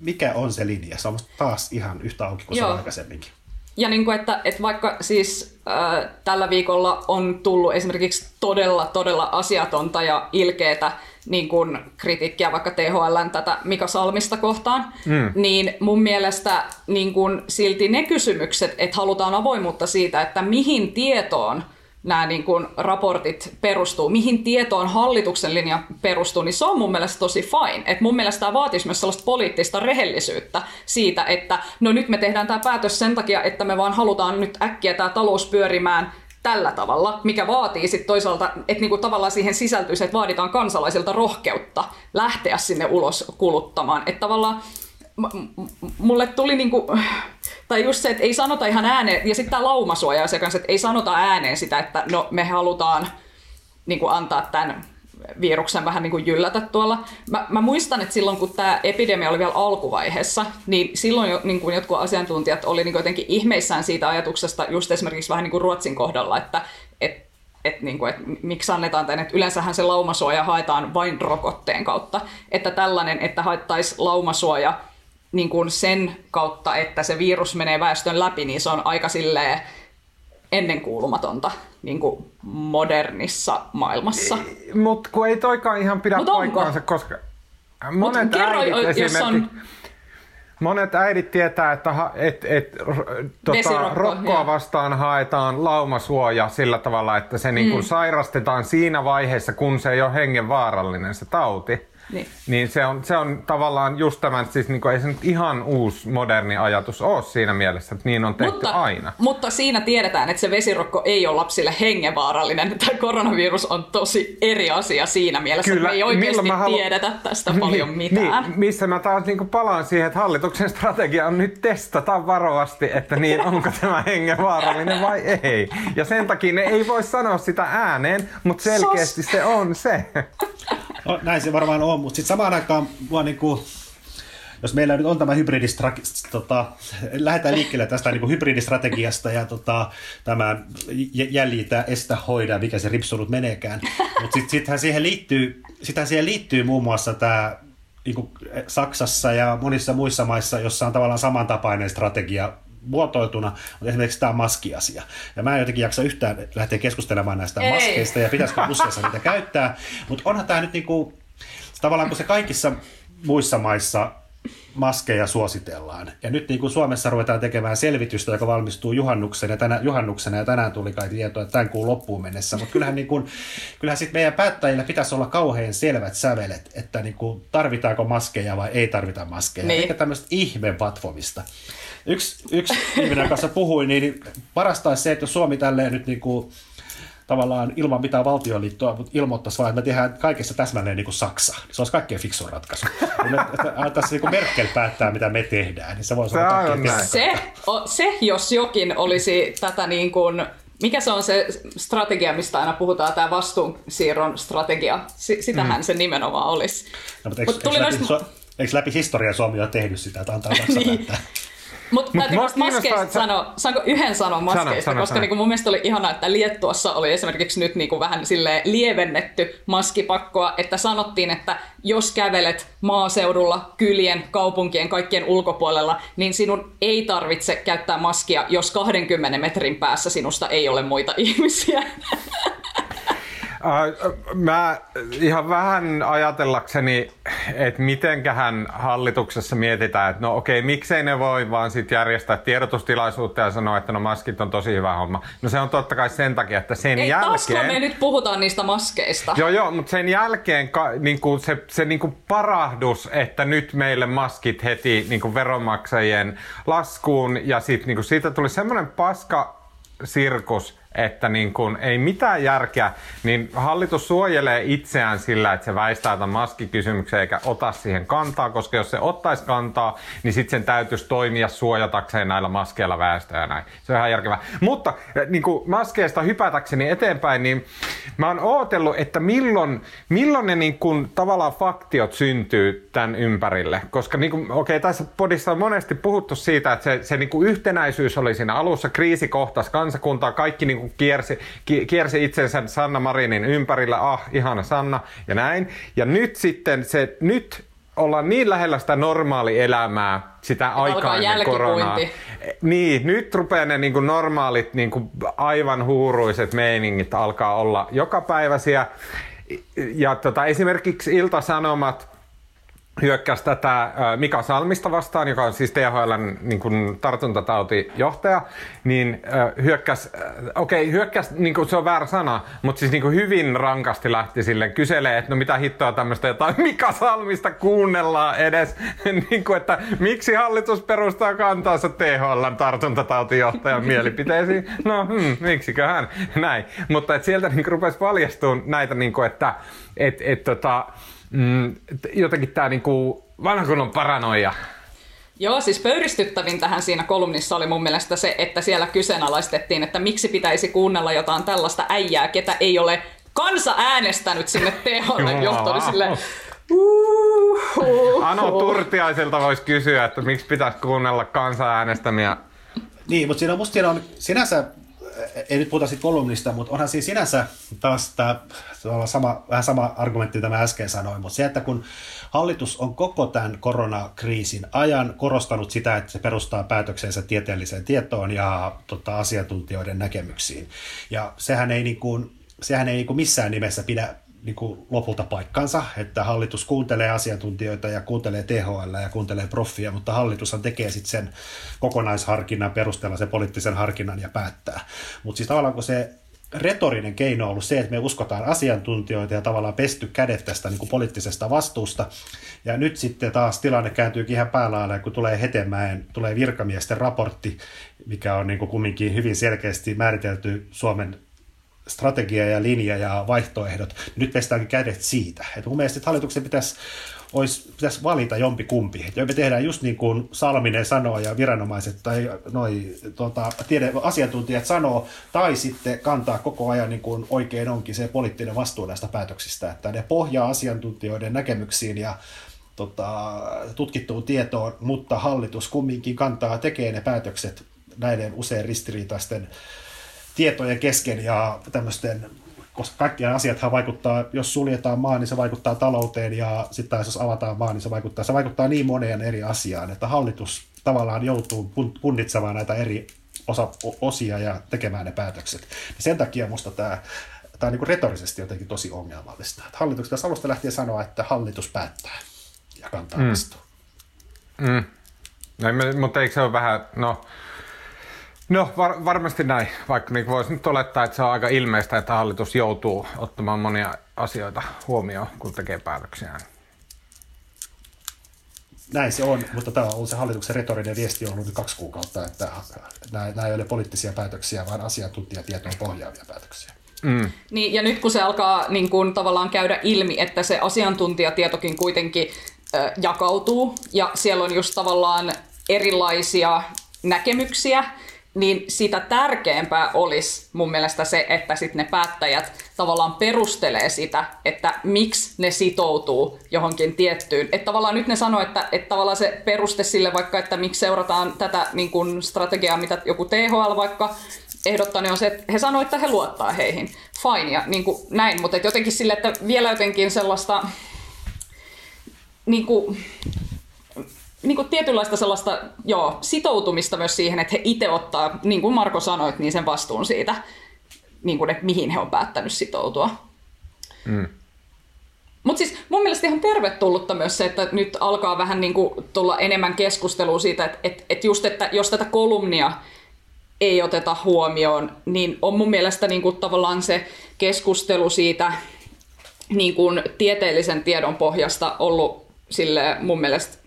mikä on se linja? Se on taas ihan yhtä auki kuin Joo. se aikaisemminkin. Ja niin kuin, että, että vaikka siis äh, tällä viikolla on tullut esimerkiksi todella, todella asiatonta ja ilkeätä niin kuin kritiikkiä vaikka THLn tätä Mika Salmista kohtaan, mm. niin mun mielestä niin kuin silti ne kysymykset, että halutaan avoimuutta siitä, että mihin tietoon nämä niin kuin raportit perustuu, mihin tietoon hallituksen linja perustuu, niin se on mun mielestä tosi fine. Et mun mielestä tämä vaatisi myös sellaista poliittista rehellisyyttä siitä, että no nyt me tehdään tämä päätös sen takia, että me vaan halutaan nyt äkkiä tämä talous pyörimään tällä tavalla, mikä vaatii sitten toisaalta, että niinku tavallaan siihen sisältyy se, että vaaditaan kansalaisilta rohkeutta lähteä sinne ulos kuluttamaan. Että tavallaan mulle tuli niinku, tai just se, että ei sanota ihan ääneen, ja sitten tämä laumasuoja se kanssa, että ei sanota ääneen sitä, että no me halutaan niin kuin antaa tämän viruksen vähän niin kuin jyllätä tuolla. Mä, mä muistan, että silloin kun tämä epidemia oli vielä alkuvaiheessa, niin silloin jo, niin kuin jotkut asiantuntijat oli niin kuin jotenkin ihmeissään siitä ajatuksesta, just esimerkiksi vähän niin kuin Ruotsin kohdalla, että et, et, niin kuin, et miksi annetaan tänne, että yleensähän se laumasuoja haetaan vain rokotteen kautta, että tällainen, että haettaisiin laumasuoja niin kuin sen kautta, että se virus menee väestön läpi, niin se on aika silleen ennenkuulumatonta niin kuin modernissa maailmassa. Mutta kun ei toikaan ihan pidä Mut paikkaansa, onko? koska monet Mut kerro, äidit jos on... Monet äidit tietää, että et, et, tota, rokkoa vastaan haetaan laumasuoja sillä tavalla, että se mm. niin sairastetaan siinä vaiheessa, kun se ei ole hengenvaarallinen se tauti. Niin. niin se, on, se on tavallaan just tämän, siis niin kuin, ei se nyt ihan uusi moderni ajatus ole siinä mielessä, että niin on tehty mutta, aina. Mutta siinä tiedetään, että se vesirokko ei ole lapsille hengenvaarallinen. [LAUGHS] Tämä koronavirus on tosi eri asia siinä mielessä, Kyllä, että me ei oikeasti halu... tiedetä tästä niin, paljon mitään. Niin, missä mä taas niin palaan siihen, että hallituksen strategia on nyt testata varovasti, että niin onko tämä hengenvaarallinen vai ei. Ja sen takia ne ei voi sanoa sitä ääneen, mutta selkeästi se on se. [LAUGHS] No, näin se varmaan on, mutta sitten samaan aikaan mua niin kuin, jos meillä nyt on tämä hybridistrategia, tota, lähdetään liikkeelle tästä niin kuin hybridistrategiasta ja tota, tämä jäljitä, estä, hoida, mikä se ripsunut meneekään. Mutta sittenhän siihen liittyy, sittenhän siihen liittyy muun muassa tämä niin Saksassa ja monissa muissa maissa, jossa on tavallaan samantapainen strategia muotoiltuna, mutta esimerkiksi tämä maskiasia. Ja mä en jotenkin jaksa yhtään lähteä keskustelemaan näistä Ei. maskeista ja pitäisikö busseissa niitä käyttää, mutta onhan tämä nyt niinku, tavallaan kun se kaikissa muissa maissa maskeja suositellaan. Ja nyt niin kuin Suomessa ruvetaan tekemään selvitystä, joka valmistuu juhannuksena ja, tänä, juhannuksena, ja tänään tuli kai tietoa, että tämän kuun loppuun mennessä. Mutta kyllähän, niin kuin, kyllähän sit meidän päättäjillä pitäisi olla kauhean selvät sävelet, että niin kuin, tarvitaanko maskeja vai ei tarvita maskeja. Niin. Eikä tämmöistä ihme vatvomista. Yksi, yksi ihminen kanssa puhui, niin parasta olisi se, että jos Suomi tälleen nyt niin kuin, tavallaan ilman mitään valtioliittoa, mutta ilmoittaisi vaan, että me tehdään kaikessa täsmälleen niin kuin Saksa. Se olisi kaikkein fiksu ratkaisu. [LAUGHS] Antaisi niin Merkel päättää, mitä me tehdään, niin se voisi olla se, se, jos jokin olisi tätä niin kuin mikä se on se strategia, mistä aina puhutaan, tämä vastuunsiirron strategia? sitähän mm. se nimenomaan olisi. No, mutta eikö, Mut tuli eikö, läpi, noista... eikö läpi historiaa Suomi ole tehnyt sitä, että antaa Saksa [LAUGHS] niin. Mutta Mut täytyy maskeista että... sanoa, saanko yhden sanon maskeista, sano, sano, koska sano. Niinku mun mielestä oli ihanaa, että Liettuassa oli esimerkiksi nyt niinku vähän sille lievennetty maskipakkoa, että sanottiin, että jos kävelet maaseudulla, kylien, kaupunkien, kaikkien ulkopuolella, niin sinun ei tarvitse käyttää maskia, jos 20 metrin päässä sinusta ei ole muita [LAUGHS] ihmisiä. Äh, mä ihan vähän ajatellakseni, että mitenköhän hallituksessa mietitään, että no okei, miksei ne voi vaan sitten järjestää tiedotustilaisuutta ja sanoa, että no maskit on tosi hyvä homma. No se on totta kai sen takia, että sen Ei, jälkeen... me nyt puhutaan niistä maskeista. Joo, joo, mutta sen jälkeen ka, niinku, se, se niinku parahdus, että nyt meille maskit heti niinku veronmaksajien laskuun ja sitten niinku, siitä tuli semmoinen paska sirkus, että niin kun ei mitään järkeä, niin hallitus suojelee itseään sillä, että se väistää tämän maskikysymyksen eikä ota siihen kantaa, koska jos se ottaisi kantaa, niin sitten sen täytyisi toimia suojatakseen näillä maskeilla väestöä ja näin. Se on ihan järkevää. Mutta eh, niin maskeista hypätäkseni eteenpäin, niin mä oon ootellut, että milloin, milloin ne niin kuin, tavallaan faktiot syntyy tämän ympärille. Koska niin okei, okay, tässä podissa on monesti puhuttu siitä, että se, se niin yhtenäisyys oli siinä alussa, kriisi kohtasi kansakuntaa, kaikki niin kuin kiersi, kiersi itsensä Sanna Marinin ympärillä, ah, ihana Sanna ja näin. Ja nyt sitten se, nyt ollaan niin lähellä sitä normaalielämää, sitä aikaa ennen koronaa. Niin, nyt rupeaa ne niin kuin normaalit, niin kuin aivan huuruiset meiningit alkaa olla jokapäiväisiä. Ja tota, esimerkiksi Ilta-Sanomat hyökkäsi tätä Mika Salmista vastaan, joka on siis THLn niin kuin, tartuntatautijohtaja, niin hyökkäsi, okei, okay, hyökkäsi, niin kuin, se on väärä sana, mutta siis niin kuin, hyvin rankasti lähti sille kyselee, että no mitä hittoa tämmöistä jotain [LAUGHS] Mika Salmista kuunnellaan edes, [LAUGHS] niin kuin, että miksi hallitus perustaa kantaansa THLn tartuntatautijohtajan [LAUGHS] mielipiteisiin, no hmm, miksiköhän, näin, mutta että sieltä niin kuin, rupesi paljastumaan näitä, niin kuin, että et, et, tota, mm, jotenkin tämä niinku vanha kunnon paranoia. Joo, siis pöyristyttävin tähän siinä kolumnissa oli mun mielestä se, että siellä kyseenalaistettiin, että miksi pitäisi kuunnella jotain tällaista äijää, ketä ei ole kansa äänestänyt sinne THL johtoon. Sille, Ano Turtiaiselta voisi kysyä, että miksi pitäisi kuunnella kansa äänestämiä. Niin, mutta siinä, musta siinä on sinänsä ei nyt puhuta siitä kolumnista, mutta onhan siinä sinänsä taas tämä sama, vähän sama argumentti, mitä mä äsken sanoin, mutta se, että kun hallitus on koko tämän koronakriisin ajan korostanut sitä, että se perustaa päätöksensä tieteelliseen tietoon ja tota, asiantuntijoiden näkemyksiin, ja sehän ei, niin kuin, sehän ei niin kuin missään nimessä pidä niin kuin lopulta paikkansa, että hallitus kuuntelee asiantuntijoita ja kuuntelee THL ja kuuntelee proffia, mutta hallitushan tekee sitten sen kokonaisharkinnan perusteella sen poliittisen harkinnan ja päättää. Mutta siis tavallaan kun se retorinen keino on ollut se, että me uskotaan asiantuntijoita ja tavallaan pesty kädet tästä niin kuin poliittisesta vastuusta. Ja nyt sitten taas tilanne kääntyykin ihan päällä kun tulee Hetemäen, tulee virkamiesten raportti, mikä on niin kuin kumminkin hyvin selkeästi määritelty Suomen strategia ja linja ja vaihtoehdot. Nyt pestäänkin kädet siitä. Et mun mielestä hallituksen pitäisi olisi, pitäisi valita jompi kumpi. Me tehdään just niin kuin Salminen sanoo ja viranomaiset tai noi, tuota, tiede, asiantuntijat sanoo, tai sitten kantaa koko ajan niin kuin oikein onkin se poliittinen vastuu näistä päätöksistä, että ne pohjaa asiantuntijoiden näkemyksiin ja tota, tutkittuun tietoon, mutta hallitus kumminkin kantaa, tekee ne päätökset näiden usein ristiriitaisten tietojen kesken ja tämmöisten, koska kaikki asiathan vaikuttaa, jos suljetaan maa, niin se vaikuttaa talouteen ja sitten jos avataan maa, niin se vaikuttaa, se vaikuttaa niin moneen eri asiaan, että hallitus tavallaan joutuu punnitsemaan näitä eri osa, osia ja tekemään ne päätökset. Ja sen takia minusta tämä, tämä on niin retorisesti jotenkin tosi ongelmallista. Että hallitus tässä alusta lähtien sanoa, että hallitus päättää ja kantaa mm. vastuun. Mm. No, mutta eikö se ole vähän, no No var, varmasti näin, vaikka niin voisi nyt olettaa, että se on aika ilmeistä, että hallitus joutuu ottamaan monia asioita huomioon, kun tekee päätöksiään. Näin se on, mutta tämä on ollut se hallituksen retorinen viesti on ollut nyt kaksi kuukautta, että nämä, nämä ei ole poliittisia päätöksiä, vaan asiantuntijatietoon pohjaavia päätöksiä. Mm. Niin, ja nyt kun se alkaa niin kun, tavallaan käydä ilmi, että se asiantuntijatietokin kuitenkin ö, jakautuu, ja siellä on just tavallaan erilaisia näkemyksiä, niin sitä tärkeämpää olisi mun mielestä se, että sitten ne päättäjät tavallaan perustelee sitä, että miksi ne sitoutuu johonkin tiettyyn. Että tavallaan nyt ne sanoo, että, että tavallaan se peruste sille vaikka, että miksi seurataan tätä niin kuin strategiaa, mitä joku THL vaikka ehdottaa, niin on se, että he sanoivat, että he luottaa heihin. Fine ja niin kuin näin, mutta jotenkin sille, että vielä jotenkin sellaista niin kuin, niin kuin tietynlaista sellaista joo, sitoutumista myös siihen, että he itse ottaa, niin kuin Marko sanoi, niin sen vastuun siitä, niin kuin, että mihin he on päättänyt sitoutua. Mm. Mutta siis mun mielestä ihan tervetullutta myös se, että nyt alkaa vähän niin kuin tulla enemmän keskustelua siitä, että, että, että just, että jos tätä kolumnia ei oteta huomioon, niin on mun mielestä niin kuin tavallaan se keskustelu siitä niin kuin tieteellisen tiedon pohjasta ollut sille mun mielestä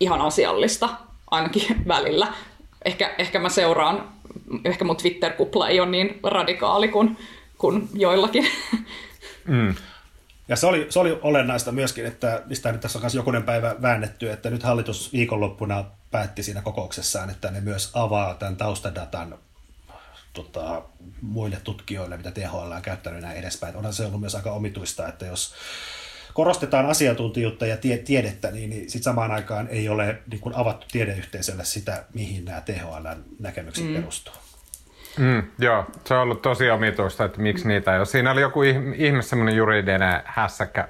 ihan asiallista, ainakin [LAUGHS] välillä. Ehkä, ehkä mä seuraan, ehkä mun Twitter-kupla ei ole niin radikaali kuin, kuin joillakin. [LAUGHS] Mm. Ja se oli, se oli olennaista myöskin, että mistä nyt tässä on myös jokunen päivä väännetty, että nyt hallitus viikonloppuna päätti siinä kokouksessaan, että ne myös avaa tämän taustadatan tota, muille tutkijoille, mitä THL on käyttänyt näin edespäin. Onhan se ollut myös aika omituista, että jos korostetaan asiantuntijuutta ja tie, tiedettä, niin, niin sit samaan aikaan ei ole niin kuin avattu tiedeyhteisölle sitä, mihin nämä THL-näkemykset mm. perustuu. Mm, joo, se on ollut tosi omituista, että miksi niitä ei ole. Siinä oli joku ihme semmoinen juridinen hässäkkä,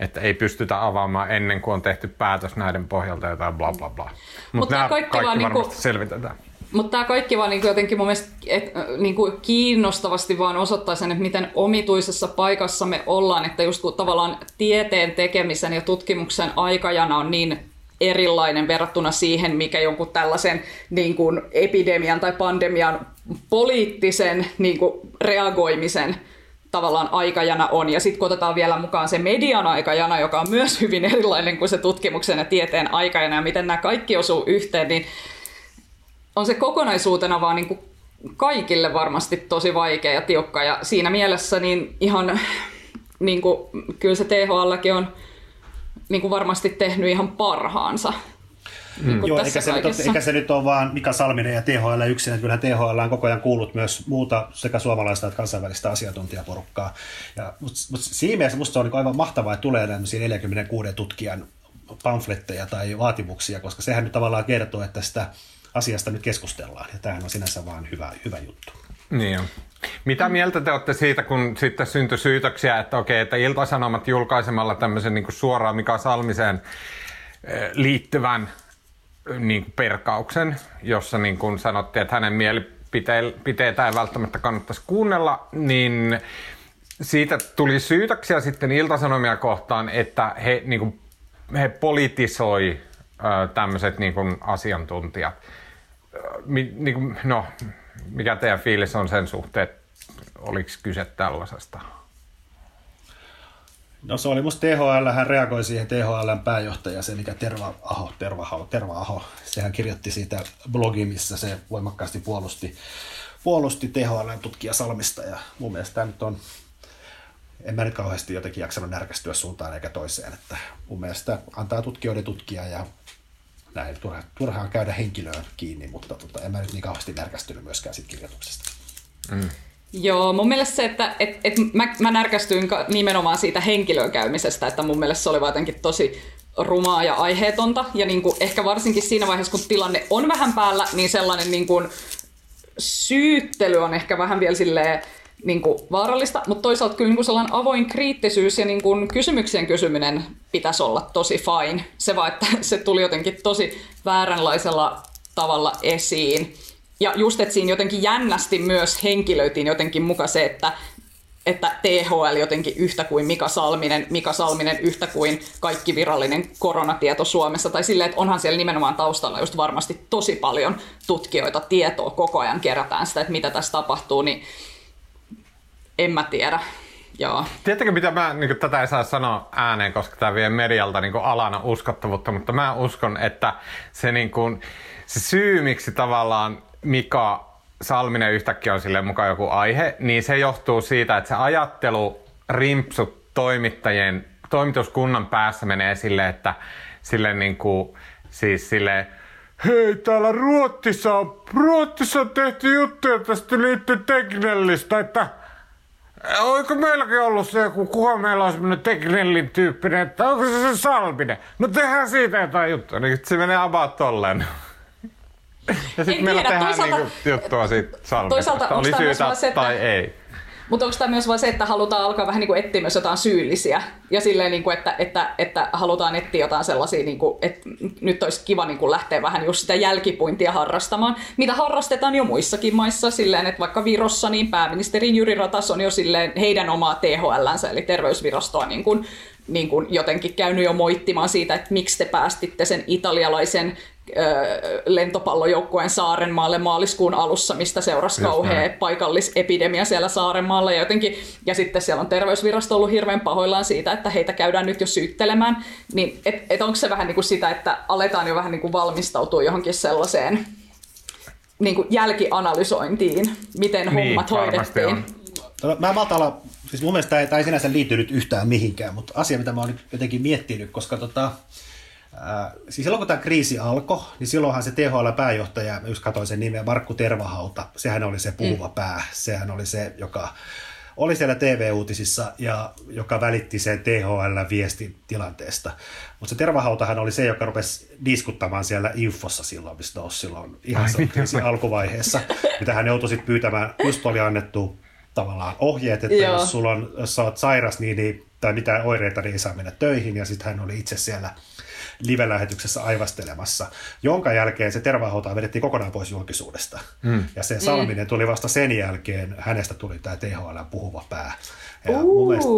että ei pystytä avaamaan ennen kuin on tehty päätös näiden pohjalta jotain bla bla bla. Mutta Mut nämä kaikki, kaikki varmasti niinku... selvitetään. Mutta tämä kaikki vaan niin jotenkin mun mielestä et, niin kuin kiinnostavasti vaan osoittaa sen, että miten omituisessa paikassa me ollaan, että just kun tavallaan tieteen tekemisen ja tutkimuksen aikajana on niin erilainen verrattuna siihen, mikä jonkun tällaisen niin kuin epidemian tai pandemian poliittisen niin kuin reagoimisen tavallaan aikajana on. Ja sitten kun otetaan vielä mukaan se median aikajana, joka on myös hyvin erilainen kuin se tutkimuksen ja tieteen aikajana, ja miten nämä kaikki osuu yhteen, niin on se kokonaisuutena vaan niin kuin kaikille varmasti tosi vaikea ja tiukka. Ja siinä mielessä niin ihan niin kuin, kyllä se THLkin on niin kuin varmasti tehnyt ihan parhaansa. Mm. Joo, eikä se, nyt, eikä se nyt ole vaan Mika Salminen ja THL yksin, että kyllähän THL on koko ajan kuullut myös muuta sekä suomalaista että kansainvälistä asiantuntijaporukkaa. Ja, mutta, mutta siinä mielessä minusta on niin aivan mahtavaa, että tulee tämmöisiä 46 tutkijan pamfletteja tai vaatimuksia, koska sehän nyt tavallaan kertoo, että sitä asiasta nyt keskustellaan. Ja tämähän on sinänsä vaan hyvä, hyvä juttu. Niin on. Mitä mieltä te olette siitä, kun sitten syntyi syytöksiä, että okei, että Iltasanomat julkaisemalla tämmöisen niin suoraan Mika Salmiseen eh, liittyvän eh, niin kuin perkauksen, jossa niin kuin sanottiin, että hänen mielipiteitä ei välttämättä kannattaisi kuunnella, niin siitä tuli syytöksiä sitten Iltasanomia kohtaan, että he, niin kuin, he politisoi eh, tämmöiset niin kuin asiantuntijat. Mi, niin kuin, no, mikä teidän fiilis on sen suhteen, oliko kyse tällaisesta? No se oli musta THL, hän reagoi siihen THLn pääjohtaja, se mikä Terva Aho, Terva Aho, Terva Aho, sehän kirjoitti siitä blogi, missä se voimakkaasti puolusti, puolusti THLn tutkija Salmista ja mun mielestä tämä nyt on, en mä nyt kauheasti jotenkin jaksanut närkästyä suuntaan eikä toiseen, että mun mielestä antaa tutkijoiden tutkia ja näin, turha, turhaan käydä henkilöön kiinni, mutta tota, en mä nyt niin kauheasti närkästynyt myöskään siitä kirjoituksesta. Mm. Joo, mun mielestä se, että et, et mä, mä närkästyin nimenomaan siitä henkilöön käymisestä, että mun mielestä se oli jotenkin tosi rumaa ja aiheetonta. Ja niin kuin ehkä varsinkin siinä vaiheessa, kun tilanne on vähän päällä, niin sellainen niin kuin syyttely on ehkä vähän vielä silleen, niin kuin vaarallista, mutta toisaalta kyllä niin kuin sellainen avoin kriittisyys ja niin kuin kysymyksien kysyminen pitäisi olla tosi fine. Se vaan, että se tuli jotenkin tosi vääränlaisella tavalla esiin. Ja just, että siinä jotenkin jännästi myös henkilöitiin jotenkin muka se, että, että THL jotenkin yhtä kuin Mika Salminen, Mika Salminen yhtä kuin kaikki virallinen koronatieto Suomessa, tai silleen, että onhan siellä nimenomaan taustalla just varmasti tosi paljon tutkijoita, tietoa koko ajan kerätään sitä, että mitä tässä tapahtuu, niin en mä tiedä. Joo. Tiedättekö mitä mä, niin tätä ei saa sanoa ääneen, koska tämä vie medialta niin alana uskottavuutta, mutta mä uskon, että se, niin kuin, se syy, miksi tavallaan Mika Salminen yhtäkkiä on sille mukaan joku aihe, niin se johtuu siitä, että se ajattelu rimpsut toimittajien, toimituskunnan päässä menee sille, että sille niin kuin, siis sille, hei täällä Ruotsissa on, Ruotsissa on tehty juttuja tästä liittyy teknellistä, että Oiko meilläkin ollut se, kun kuka meillä on semmoinen teknellin tyyppinen, että onko se se Salminen? No tehdään siitä jotain juttua, niin se menee about tolleen. Ja sitten meillä tiedä, tehdään toisaalta, niinku juttua siitä Salmisesta, toisaalta, oli syytä että, tai ei. Mutta onko tämä myös vain se, että halutaan alkaa vähän niin kuin etsiä myös jotain syyllisiä? Ja silleen, niin kuin, että, että, että, halutaan etsiä jotain sellaisia, niin kuin, että nyt olisi kiva niin kuin lähteä vähän just sitä jälkipuintia harrastamaan, mitä harrastetaan jo muissakin maissa silleen, että vaikka Virossa niin pääministeri Jyri Ratas on jo silleen heidän omaa THLnsä eli terveysvirastoa niin kuin, niin kuin jotenkin käynyt jo moittimaan siitä, että miksi te päästitte sen italialaisen lentopallojoukkueen Saarenmaalle maaliskuun alussa, mistä seurasi kauhea paikallisepidemia siellä Saarenmaalla. Ja, jotenkin, ja sitten siellä on terveysvirasto ollut hirveän pahoillaan siitä, että heitä käydään nyt jo syyttelemään. Niin et, et onko se vähän niin kuin sitä, että aletaan jo vähän niin kuin valmistautua johonkin sellaiseen niin kuin jälkianalysointiin, miten niin, hommat hoidettiin. On. Tota, mä matala, siis mun mielestä tämä ei sinänsä liittynyt yhtään mihinkään, mutta asia, mitä mä oon jotenkin miettinyt, koska tota, Äh, siis silloin kun tämä kriisi alkoi, niin silloinhan se THL-pääjohtaja, just katsoin sen nimeä, Markku Tervahauta, sehän oli se puhuva mm. pää, sehän oli se, joka oli siellä TV-uutisissa ja joka välitti sen THL-viestin tilanteesta. Mutta se Tervahautahan oli se, joka rupesi diskuttamaan siellä infossa silloin, mistä nousi silloin ihan kriisin alkuvaiheessa, mitä hän joutui sitten pyytämään, just oli annettu tavallaan ohjeet, että Joo. jos sulla on, jos sä oot sairas niin, niin, tai mitään oireita, niin ei saa mennä töihin, ja sitten hän oli itse siellä live-lähetyksessä aivastelemassa, jonka jälkeen se tervahauta vedettiin kokonaan pois julkisuudesta. Mm. Ja se Salminen tuli vasta sen jälkeen, hänestä tuli tämä THL puhuva pää. Ja uh. mielestä,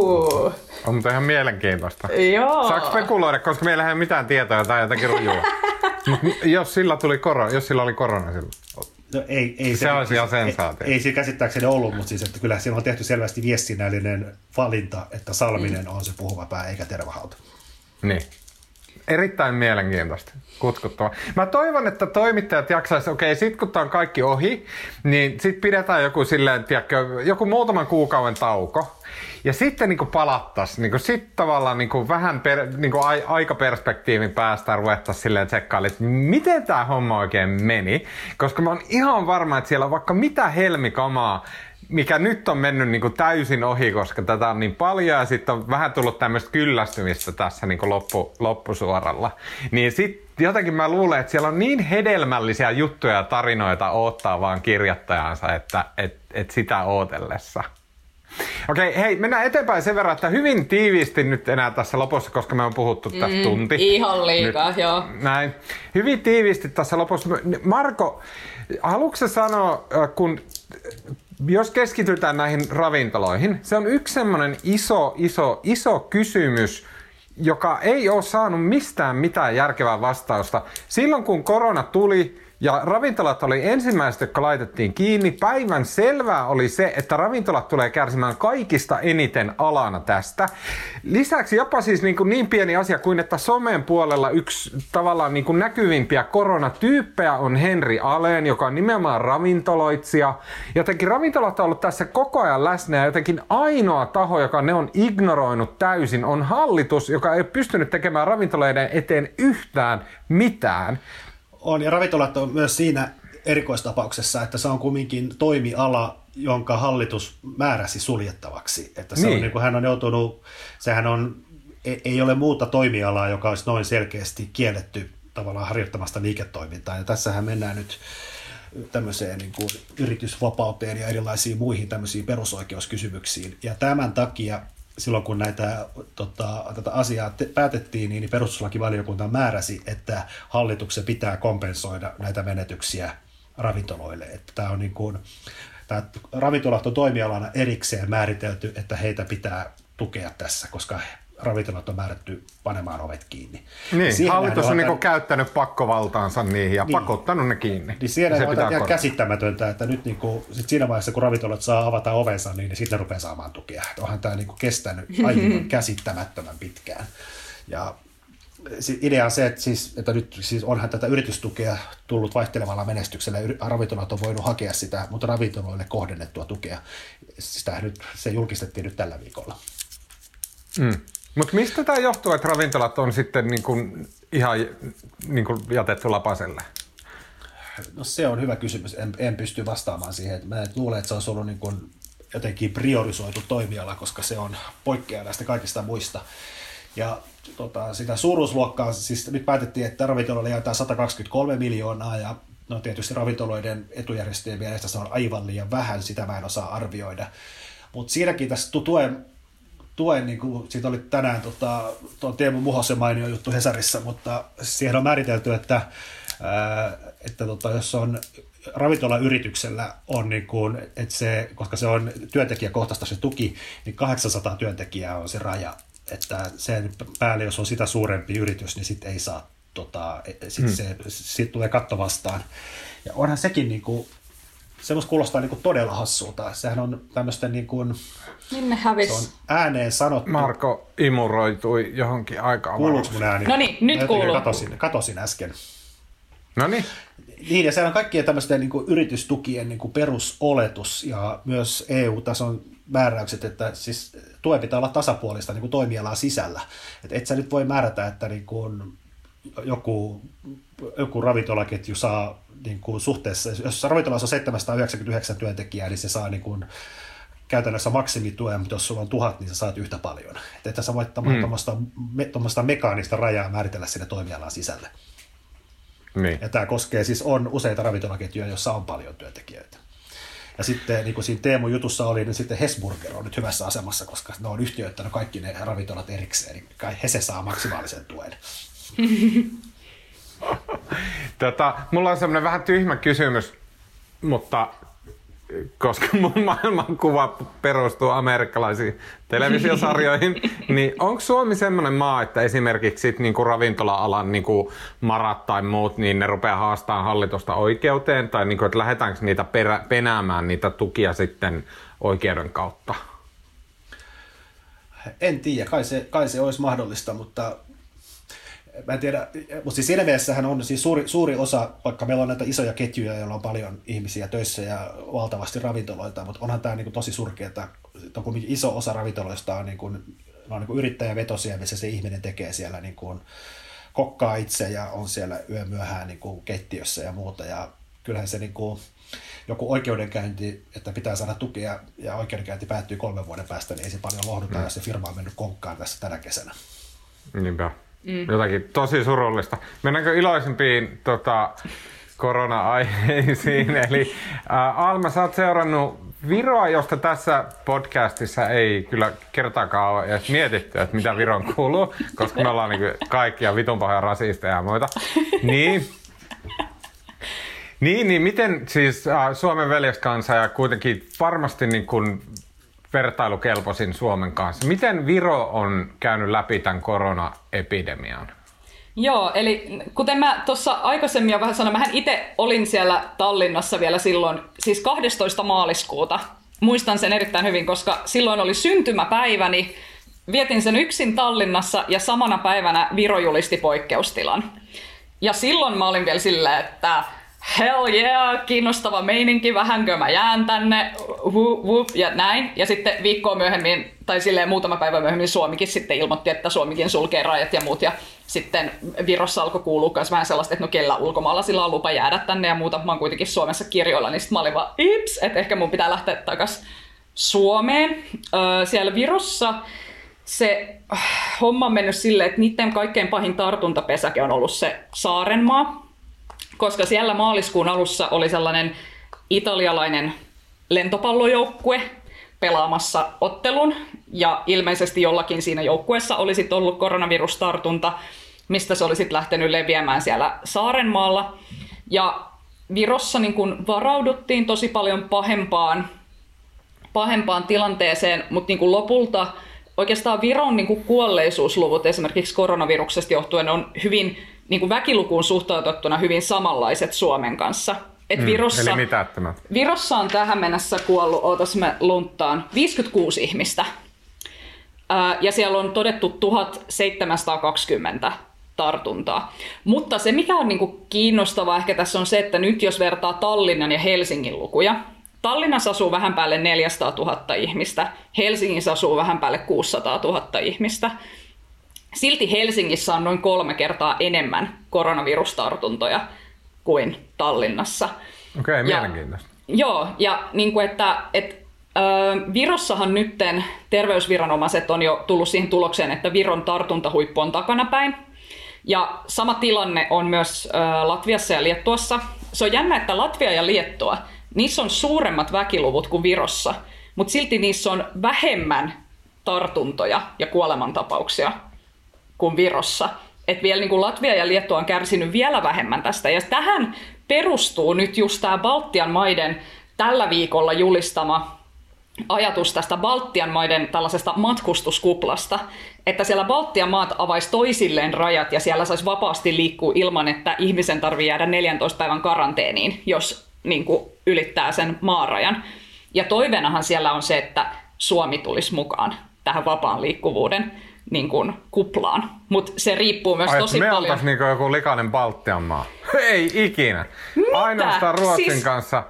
on ihan mielenkiintoista. Joo. Saako spekuloida, koska meillä ei ole mitään tietoa tai jotakin rujua. [LAUGHS] jos sillä tuli korona, jos sillä oli korona silloin. No, ei, ei se, se olisi ihan sensaatio. Ei, ei se käsittääkseni ollut, mutta siis, että kyllä siinä on tehty selvästi viestinnällinen valinta, että Salminen mm. on se puhuva pää eikä tervahauta. Niin. Erittäin mielenkiintoista, kutkuttava. Mä toivon, että toimittajat jaksaisi, okei, okay, sit kun tää on kaikki ohi, niin sit pidetään joku silleen, tiedätkö, joku muutaman kuukauden tauko. Ja sitten niin palattaisiin, niin sitten tavallaan niin vähän per, niin aikaperspektiivin päästä ruvettaisiin silleen tsekkailemaan, että miten tämä homma oikein meni. Koska mä oon ihan varma, että siellä on vaikka mitä helmikamaa, mikä nyt on mennyt niin kuin täysin ohi, koska tätä on niin paljon ja sitten on vähän tullut tämmöistä kyllästymistä tässä niin kuin loppu, loppusuoralla. Niin sitten jotenkin mä luulen, että siellä on niin hedelmällisiä juttuja ja tarinoita odottaa vaan kirjoittajansa, että et, et sitä ootellessa. Okei, okay, hei, mennään eteenpäin sen verran, että hyvin tiiviisti nyt enää tässä lopussa, koska me on puhuttu mm, tässä tunti. Ihan liikaa, nyt, joo. Näin. Hyvin tiiviisti tässä lopussa. Marko, haluatko sanoa, äh, kun jos keskitytään näihin ravintoloihin, se on yksi semmoinen iso, iso, iso kysymys, joka ei ole saanut mistään mitään järkevää vastausta. Silloin kun korona tuli, ja ravintolat oli ensimmäiset, jotka laitettiin kiinni. Päivän selvää oli se, että ravintolat tulee kärsimään kaikista eniten alana tästä. Lisäksi jopa siis niin, kuin niin pieni asia kuin, että somen puolella yksi tavallaan niin kuin näkyvimpiä koronatyyppejä on Henri Aleen, joka on nimenomaan ravintoloitsija. Jotenkin ravintolat on ollut tässä koko ajan läsnä ja jotenkin ainoa taho, joka ne on ignoroinut täysin, on hallitus, joka ei ole pystynyt tekemään ravintoloiden eteen yhtään mitään. On, ja ravintolat on myös siinä erikoistapauksessa, että se on kumminkin toimiala, jonka hallitus määräsi suljettavaksi. Että se niin. on, niin kuin hän on joutunut, sehän on, e, ei ole muuta toimialaa, joka olisi noin selkeästi kielletty tavallaan harjoittamasta liiketoimintaa. Ja tässähän mennään nyt tämmöiseen niin kuin yritysvapauteen ja erilaisiin muihin tämmöisiin perusoikeuskysymyksiin. Ja tämän takia silloin kun näitä, tota, tätä asiaa te- päätettiin, niin perustuslakivaliokunta määräsi, että hallituksen pitää kompensoida näitä menetyksiä ravintoloille. Että tämä on niin kuin, tämä ravintolat on toimialana erikseen määritelty, että heitä pitää tukea tässä, koska ravintolat on määrätty panemaan ovet kiinni. Niin, Siihen hallitus on niin käyttänyt pakkovaltaansa niihin ja niin, pakottanut ne kiinni. Niin siellä se on ihan käsittämätöntä, että nyt niin kuin, sit siinä vaiheessa, kun ravintolat saa avata ovensa, niin sitten ne rupeaa saamaan tukea. Onhan tämä niin kuin kestänyt [LAUGHS] aivan käsittämättömän pitkään. Ja idea on se, että, siis, että nyt siis onhan tätä yritystukea tullut vaihtelevalla menestyksellä. Ravintolat on voinut hakea sitä, mutta ravintoloille kohdennettua tukea. Sitä nyt, se julkistettiin nyt tällä viikolla. Mm. Mutta mistä tämä johtuu, että ravintolat on sitten niin kuin ihan niin kuin jätetty lapaselle? No se on hyvä kysymys. En, en pysty vastaamaan siihen. Mä luulen, että se olisi ollut niin kuin jotenkin priorisoitu toimiala, koska se on poikkeaa näistä kaikista muista. Ja tota, sitä suuruusluokkaa, siis nyt päätettiin, että ravintoloille jaetaan 123 miljoonaa ja no tietysti ravintoloiden etujärjestöjen mielestä se on aivan liian vähän, sitä mä en osaa arvioida. Mutta siinäkin tässä tuen tuen, niin kuin, siitä oli tänään tota, tuo Teemu Muhosen mainio juttu Hesarissa, mutta siihen on määritelty, että, ää, että tota, jos on ravintolayrityksellä on, niin kuin, että se, koska se on työntekijäkohtaista se tuki, niin 800 työntekijää on se raja. Että sen päälle, jos on sitä suurempi yritys, niin sitten ei saa, tota, sit hmm. se, sit tulee katto vastaan. Ja onhan sekin niin kuin, semmoista kuulostaa niin kuin todella hassulta. Sehän on tämmöistä niin kuin, Minne hävis? Se on ääneen sanottu. Marko imuroitui johonkin aikaan. Kuuluuko mun ääni? No niin, nyt kuuluu. Katosin, katosin äsken. No niin. Niin, ja se on kaikkien tämmöisten niin kuin yritystukien niin kuin perusoletus ja myös EU-tason määräykset, että siis tuen pitää olla tasapuolista niin kuin toimialaa sisällä. Et et sä nyt voi määrätä, että niin kuin joku, joku ravintolaketju saa niin kuin suhteessa, jos ravintolassa on 799 työntekijää, niin se saa niin kuin käytännössä maksimituen, mutta jos sulla on tuhat, niin sä saat yhtä paljon. Että et sä voit mm. tuommoista me, mekaanista rajaa määritellä sinne toimialan sisälle. Niin. Ja tämä koskee siis on useita ravintolaketjuja, joissa on paljon työntekijöitä. Ja sitten niin kuin siinä Teemu jutussa oli, niin sitten Hesburger on nyt hyvässä asemassa, koska ne on yhtiöittänyt kaikki ne ravintolat erikseen, niin kai Hese saa maksimaalisen tuen. [LAUGHS] tota, mulla on semmoinen vähän tyhmä kysymys, mutta koska mun maailmankuva perustuu amerikkalaisiin televisiosarjoihin, [LAUGHS] niin onko Suomi semmoinen maa, että esimerkiksi sit niinku ravintola-alan niinku marat tai muut, niin ne rupeaa haastamaan hallitusta oikeuteen, tai niinku, että lähdetäänkö niitä perä, penäämään niitä tukia sitten oikeuden kautta? En tiedä, kai se, kai se olisi mahdollista, mutta mä en tiedä, mutta siis siinä mielessähän on siis suuri, suuri osa, vaikka meillä on näitä isoja ketjuja, joilla on paljon ihmisiä töissä ja valtavasti ravintoloita, mutta onhan tämä niin kuin tosi surkea, että on iso osa ravintoloista on, niin kuin, on niin kuin yrittäjävetosia, missä se ihminen tekee siellä niin kuin, kokkaa itse ja on siellä yömyöhään niin kuin kettiössä ja muuta. Ja kyllähän se niin kuin, joku oikeudenkäynti, että pitää saada tukea ja oikeudenkäynti päättyy kolmen vuoden päästä, niin ei se paljon lohduta, mm. jos se firma on mennyt konkkaan tässä tänä kesänä. Niinpä. Mm. Jotakin tosi surullista. Mennäänkö iloisempiin tota, korona-aiheisiin? [LAUGHS] Eli äh, Alma, sä oot seurannut Viroa, josta tässä podcastissa ei kyllä kertaakaan ole edes mietitty, että mitä Viron kuuluu, koska me ollaan niin kaikkia vitun pahoja rasisteja ja muita. Niin, niin, niin miten siis äh, Suomen veljeskansa ja kuitenkin varmasti niin kuin vertailukelpoisin Suomen kanssa. Miten Viro on käynyt läpi tämän koronaepidemian? Joo, eli kuten mä tuossa aikaisemmin jo vähän sanoin, mä itse olin siellä Tallinnassa vielä silloin, siis 12. maaliskuuta. Muistan sen erittäin hyvin, koska silloin oli syntymäpäiväni. Vietin sen yksin Tallinnassa ja samana päivänä Viro julisti poikkeustilan. Ja silloin mä olin vielä silleen, että hell yeah, kiinnostava meininki, vähänkö mä jään tänne, whoop, whoop, ja näin. Ja sitten viikkoa myöhemmin, tai silleen muutama päivä myöhemmin Suomikin sitten ilmoitti, että Suomikin sulkee rajat ja muut. Ja sitten Virossa alkoi kuulua myös vähän sellaista, että no kellä ulkomailla sillä on lupa jäädä tänne ja muuta. Mä oon kuitenkin Suomessa kirjoilla, niin sitten mä olin vaan, ips, että ehkä mun pitää lähteä takas Suomeen. Öö, siellä Virossa se äh, homma on mennyt silleen, että niiden kaikkein pahin tartuntapesäke on ollut se Saarenmaa, koska siellä maaliskuun alussa oli sellainen italialainen lentopallojoukkue pelaamassa ottelun, ja ilmeisesti jollakin siinä joukkueessa olisi ollut koronavirustartunta, mistä se olisi lähtenyt leviämään siellä Saarenmaalla. Ja Virossa niin kun varauduttiin tosi paljon pahempaan, pahempaan tilanteeseen, mutta niin lopulta oikeastaan Viron niin kuolleisuusluvut esimerkiksi koronaviruksesta johtuen on hyvin niin kuin väkilukuun suhtautettuna hyvin samanlaiset Suomen kanssa. Et mm, Virossa, eli mitättömät. Virossa on tähän mennessä kuollut, ootas me lunttaan, 56 ihmistä. Ää, ja siellä on todettu 1720 tartuntaa. Mutta se, mikä on niinku kiinnostavaa ehkä tässä on se, että nyt jos vertaa Tallinnan ja Helsingin lukuja, Tallinnassa asuu vähän päälle 400 000 ihmistä, Helsingissä asuu vähän päälle 600 000 ihmistä. Silti Helsingissä on noin kolme kertaa enemmän koronavirustartuntoja kuin Tallinnassa. Okei, okay, mielenkiintoista. Joo, ja niin kuin että, että Virossahan nytten terveysviranomaiset on jo tullut siihen tulokseen, että Viron tartuntahuippu on takanapäin. Ja sama tilanne on myös Latviassa ja Liettuassa. Se on jännä, että Latvia ja Liettua, niissä on suuremmat väkiluvut kuin Virossa, mutta silti niissä on vähemmän tartuntoja ja kuolemantapauksia kuin Virossa. Et vielä niin kuin Latvia ja Liettua on kärsinyt vielä vähemmän tästä. Ja tähän perustuu nyt just tämä Baltian maiden tällä viikolla julistama ajatus tästä Baltian maiden tällaisesta matkustuskuplasta, että siellä Baltian maat avaisi toisilleen rajat ja siellä saisi vapaasti liikkua ilman, että ihmisen tarvii jäädä 14 päivän karanteeniin, jos niin kuin, ylittää sen maarajan. Ja toiveenahan siellä on se, että Suomi tulisi mukaan tähän vapaan liikkuvuuden niin kuin, kuplaan. Mutta se riippuu myös Ai, tosi me paljon. Me niin joku likainen Baltian maa. [LAUGHS] Ei ikinä. Mitä? Ainoastaan Ruotsin siis... kanssa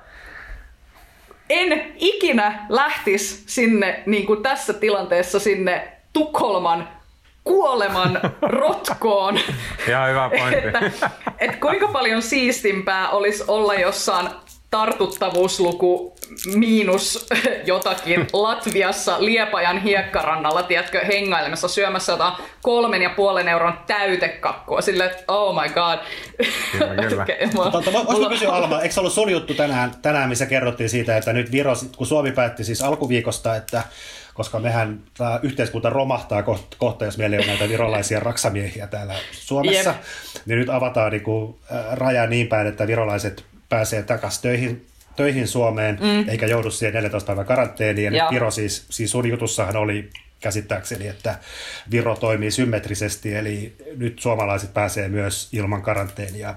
en ikinä lähtisi sinne niin kuin tässä tilanteessa sinne Tukholman kuoleman [LAUGHS] rotkoon. Ihan hyvä pointti. [LAUGHS] että, että kuinka paljon siistimpää olisi olla jossain tartuttavuusluku miinus jotakin Latviassa Liepajan hiekkarannalla, tiedätkö, hengailemassa syömässä jotain kolmen ja puolen euron täytekakkua. Sille, että oh my god. Kyllä, kyllä. [LAUGHS] okay, mä, Totta, mulla... kysyä Alma, eikö se ollut sun juttu tänään, tänään, missä kerrottiin siitä, että nyt Viro, kun Suomi päätti siis alkuviikosta, että koska mehän tämä yhteiskunta romahtaa kohta, jos meillä ei ole näitä virolaisia raksamiehiä täällä Suomessa, yep. niin nyt avataan niin kuin, raja niin päin, että virolaiset pääsee takaisin töihin, töihin Suomeen, mm. eikä joudu siihen 14 päivän karanteeniin. Ja Viro siis, siis sun jutussahan oli käsittääkseni, että Viro toimii symmetrisesti, eli nyt suomalaiset pääsee myös ilman karanteenia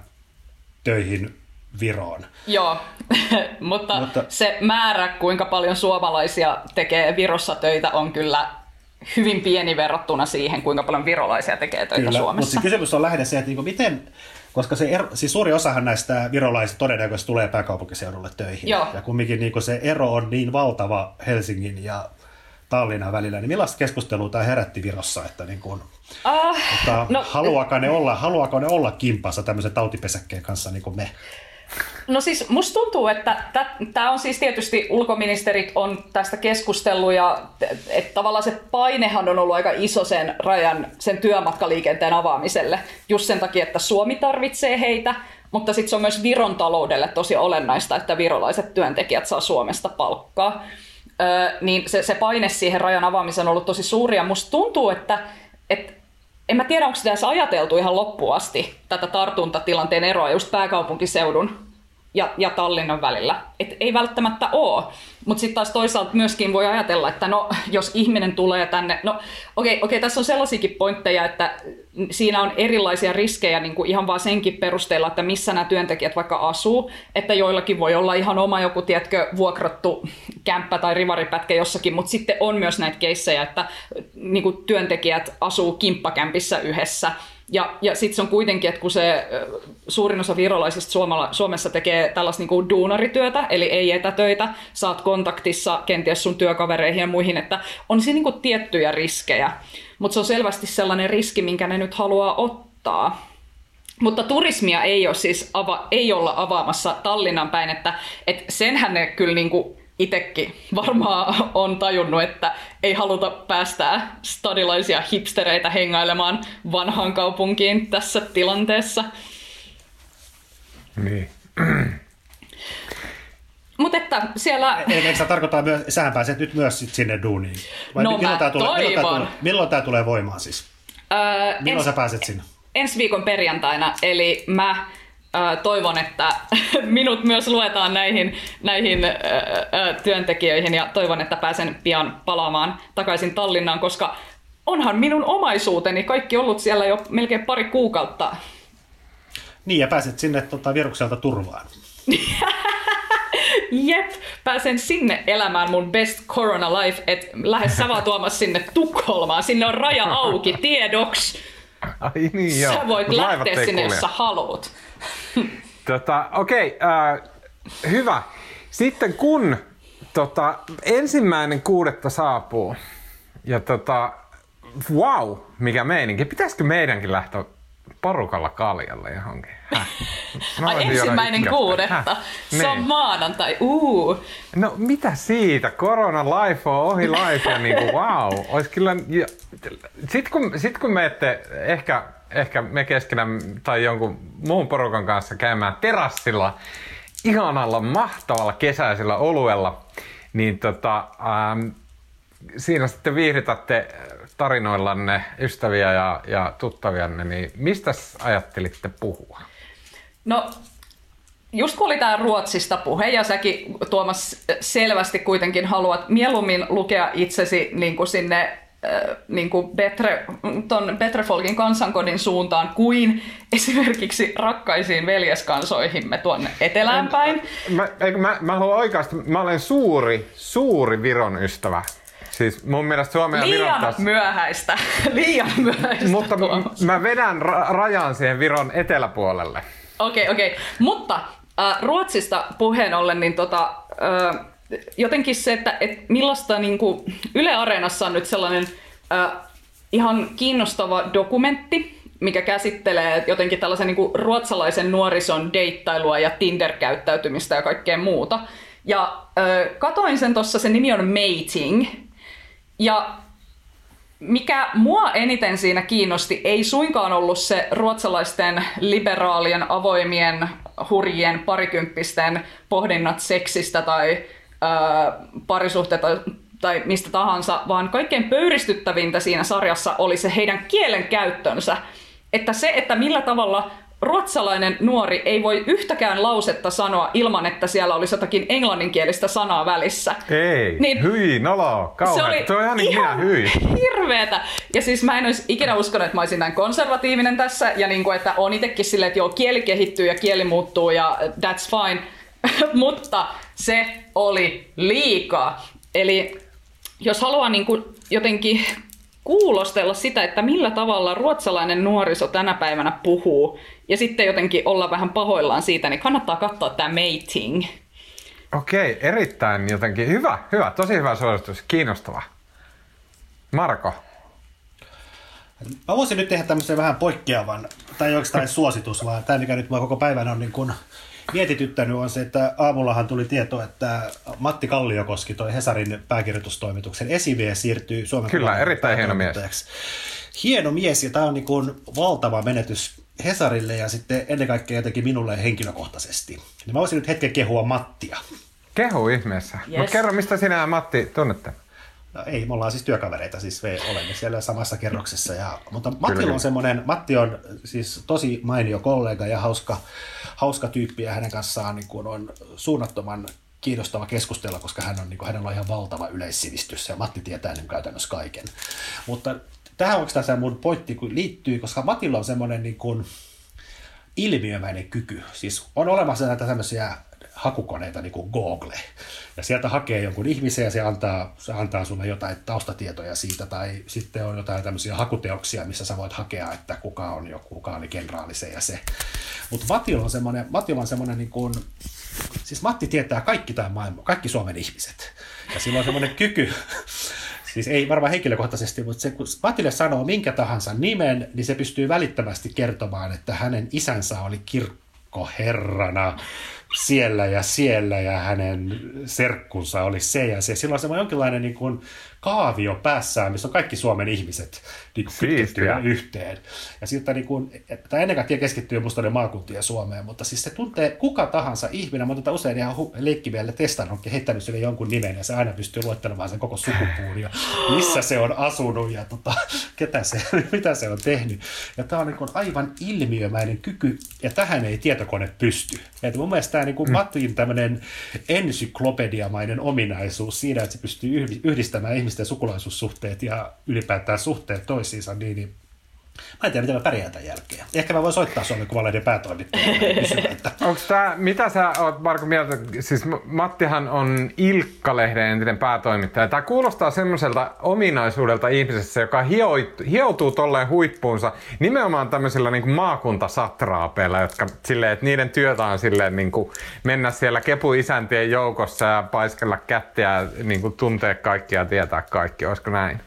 töihin Viroon. Joo, [LAUGHS] mutta, mutta se määrä, kuinka paljon suomalaisia tekee Virossa töitä, on kyllä hyvin pieni verrattuna siihen, kuinka paljon virolaisia tekee töitä Kyllä, Suomessa. Mutta kysymys on lähinnä se, että niin miten, koska se ero, siis suuri osahan näistä virolaisista todennäköisesti tulee pääkaupunkiseudulle töihin. Joo. Ja kumminkin niin se ero on niin valtava Helsingin ja Tallinnan välillä, niin millaista keskustelua tämä herätti Virossa, että, niin kuin, uh, että no, haluaako, ne olla, haluaako ne olla kimpassa tämmöisen tautipesäkkeen kanssa niin kuin me? No siis musta tuntuu, että tämä on siis tietysti ulkoministerit on tästä keskustellut ja että tavallaan se painehan on ollut aika iso sen rajan, sen työmatkaliikenteen avaamiselle. Just sen takia, että Suomi tarvitsee heitä, mutta sitten se on myös Viron taloudelle tosi olennaista, että virolaiset työntekijät saa Suomesta palkkaa. Öö, niin se, se paine siihen rajan avaamiseen on ollut tosi suuri ja musta tuntuu, että, että en mä tiedä, onko sitä edes ajateltu ihan loppuun asti, tätä tartuntatilanteen eroa just pääkaupunkiseudun ja, ja Tallinnan välillä. Et ei välttämättä ole. Mutta sitten taas toisaalta myöskin voi ajatella, että no, jos ihminen tulee tänne, no okei, okay, okay, tässä on sellaisiakin pointteja, että siinä on erilaisia riskejä niin kuin ihan vaan senkin perusteella, että missä nämä työntekijät vaikka asuu, että joillakin voi olla ihan oma joku, tiedätkö, vuokrattu kämppä tai rivaripätkä jossakin, mutta sitten on myös näitä keissejä, että niin kuin työntekijät asuu kimppakämpissä yhdessä, ja, ja sitten se on kuitenkin, että kun se suurin osa virolaisista Suomala, Suomessa tekee tällaista niin kuin duunarityötä, eli ei etätöitä, saat kontaktissa kenties sun työkavereihin ja muihin, että on siinä niin kuin tiettyjä riskejä. Mutta se on selvästi sellainen riski, minkä ne nyt haluaa ottaa. Mutta turismia ei, ole siis ava, ei olla avaamassa Tallinnan päin, että et senhän ne kyllä niin kuin itsekin varmaan on tajunnut, että ei haluta päästää stadilaisia hipstereitä hengailemaan vanhaan kaupunkiin tässä tilanteessa. Niin. [CLEARS THROAT] Mutta että siellä... Eikö se tarkoittaa myös, sähän pääset nyt myös sit sinne duuniin? Vai no milloin tämä tulee, milloin tämä tulee, milloin tämä tulee voimaan siis? Öö, milloin ens, sä pääset sinne? Ensi viikon perjantaina, eli mä toivon, että [LAUGHS] minut myös luetaan näihin, näihin työntekijöihin ja toivon, että pääsen pian palaamaan takaisin Tallinnaan, koska onhan minun omaisuuteni kaikki ollut siellä jo melkein pari kuukautta. Niin, ja pääset sinne tota, virukselta turvaan. [LAUGHS] Jep, pääsen sinne elämään mun best corona life, että lähes sä vaan tuomassa sinne Tukholmaan, sinne on raja auki, tiedoks. Ai niin joo. Sä voit lähteä sinne, jos sä haluat. Tota, Okei, okay, äh, hyvä. Sitten kun tota, ensimmäinen kuudetta saapuu, ja tota, wow, mikä meininki. Pitäisikö meidänkin lähteä porukalla kaljalle johonkin? Häh? Ai ensimmäinen kuudetta. Se on niin. maanantai. Uh. No mitä siitä? Korona life on ohi life ja niinku wow. Ois kyllä... Sitten kun, sit kun ette ehkä ehkä me keskenä tai jonkun muun porukan kanssa käymään terassilla ihanalla, mahtavalla kesäisellä oluella, niin tota, ähm, siinä sitten viihdytätte tarinoillanne ystäviä ja, ja tuttavianne, niin mistä ajattelitte puhua? No just kun oli tämä Ruotsista puhe, ja säkin Tuomas selvästi kuitenkin haluat mieluummin lukea itsesi niin kuin sinne niin kuin Betre, ton Betrefolkin kansankodin suuntaan kuin esimerkiksi rakkaisiin veljeskansoihimme tuonne etelään päin. Mä, mä, mä haluan oikeasti, mä olen suuri, suuri Viron ystävä. Siis mun mielestä Suomen ja Viron taas... myöhäistä. [LAUGHS] Liian myöhäistä. Mutta tuomus. mä vedän ra- rajan siihen Viron eteläpuolelle. Okei, okay, okei. Okay. Mutta äh, Ruotsista puheen ollen, niin tota, äh, jotenkin se, että, että millaista niin kuin, Yle Areenassa on nyt sellainen äh, ihan kiinnostava dokumentti, mikä käsittelee jotenkin tällaisen niin kuin, ruotsalaisen nuorison deittailua ja Tinder-käyttäytymistä ja kaikkea muuta. Ja äh, katoin sen tuossa, se nimi on Mating. Ja mikä mua eniten siinä kiinnosti, ei suinkaan ollut se ruotsalaisten liberaalien, avoimien, hurjien, parikymppisten pohdinnat seksistä tai parisuhteita tai mistä tahansa, vaan kaikkein pöyristyttävintä siinä sarjassa oli se heidän kielen käyttönsä. Että se, että millä tavalla ruotsalainen nuori ei voi yhtäkään lausetta sanoa ilman, että siellä olisi jotakin englanninkielistä sanaa välissä. Ei, niin, hyi, nolo, kauhean. Se, oli on ihan, niin ihan hyi. hirveetä. Ja siis mä en olisi ikinä uskonut, että mä olisin näin konservatiivinen tässä, ja niin kuin, että on itsekin silleen, että joo, kieli kehittyy ja kieli muuttuu ja that's fine. [LAUGHS] Mutta se oli liikaa. Eli jos haluaa niin kuin jotenkin kuulostella sitä, että millä tavalla ruotsalainen nuoriso tänä päivänä puhuu, ja sitten jotenkin olla vähän pahoillaan siitä, niin kannattaa katsoa tämä Mating. Okei, erittäin jotenkin hyvä, hyvä, tosi hyvä suositus, kiinnostava. Marko? Mä voisin nyt tehdä tämmöisen vähän poikkeavan, tai ei oikeastaan suositus, vaan tämä mikä nyt mua koko päivän on niin kun mietityttänyt on se, että aamullahan tuli tieto, että Matti Kalliokoski, toi Hesarin pääkirjoitustoimituksen esimies, siirtyy Suomen Kyllä, erittäin hieno mies. Hieno mies, ja tämä on niin kuin valtava menetys Hesarille ja sitten ennen kaikkea jotenkin minulle henkilökohtaisesti. Niin mä voisin nyt hetken kehua Mattia. Kehu ihmeessä. Yes. Mutta kerro, mistä sinä ja Matti tunnette? No ei, me ollaan siis työkavereita, siis me olemme siellä samassa kerroksessa. Ja, mutta Matti on semmoinen, Matti on siis tosi mainio kollega ja hauska, hauska tyyppi ja hänen kanssaan niin kuin on suunnattoman kiinnostava keskustella, koska hän on, niin kuin, hänellä on ihan valtava yleissivistys ja Matti tietää niin käytännössä kaiken. Mutta tähän oikeastaan se mun pointti liittyy, koska Matilla on semmoinen niin kuin, ilmiömäinen kyky. Siis on olemassa näitä tämmöisiä hakukoneita niin kuin Google. Ja sieltä hakee jonkun ihmisen ja se antaa, se antaa sulle jotain taustatietoja siitä, tai sitten on jotain tämmöisiä hakuteoksia, missä sä voit hakea, että kuka on joku, kuka oli kenraali se ja se. Mutta Matilla on semmoinen, Matilla on semmoinen niin kuin, siis Matti tietää kaikki tämä maailma, kaikki Suomen ihmiset. Ja sillä on semmoinen kyky, siis ei varmaan henkilökohtaisesti, mutta se, kun Mattille sanoo minkä tahansa nimen, niin se pystyy välittömästi kertomaan, että hänen isänsä oli kirkkoherrana siellä ja siellä ja hänen serkkunsa oli se ja se. Sillä on semmoinen jonkinlainen niin kuin kaavio päässään, missä on kaikki Suomen ihmiset niin kytkettyjä yhteen. Ja siltä niin kuin, että ennen kaikkea keskittyy musta ne maakuntien Suomeen, mutta siis se tuntee kuka tahansa ihminen. Mä oon usein ihan leikkimielellä testannut heittänyt sille jonkun nimen ja se aina pystyy luettelemaan sen koko sukupuun ja missä se on asunut ja tota, ketä se, [LAUGHS] mitä se on tehnyt. Ja tämä on niin kuin aivan ilmiömäinen kyky ja tähän ei tietokone pysty. Et mun mielestä tämä niin kuin mm. Mattin tämmöinen ensyklopediamainen ominaisuus siinä, että se pystyy yhdistämään ihmisten sukulaisuussuhteet ja ylipäätään suhteet toisiinsa, niin, niin Mä en tiedä, miten mä pärjään tämän jälkeen. Ehkä mä voin soittaa Suomen Kuvalehden päätoimittajalle että... Mitä sä oot Marko mieltä, siis Mattihan on Ilkka-lehden entinen päätoimittaja. Tämä kuulostaa semmoiselta ominaisuudelta ihmisessä, joka hioutuu tolleen huippuunsa nimenomaan tämmöisillä niin maakuntasatraapeilla, jotka silleen, että niiden työtä on silleen niin kuin mennä siellä kepuisäntien joukossa ja paiskella kättiä niin kuin tuntea kaikkia ja tietää kaikki. Olisiko näin?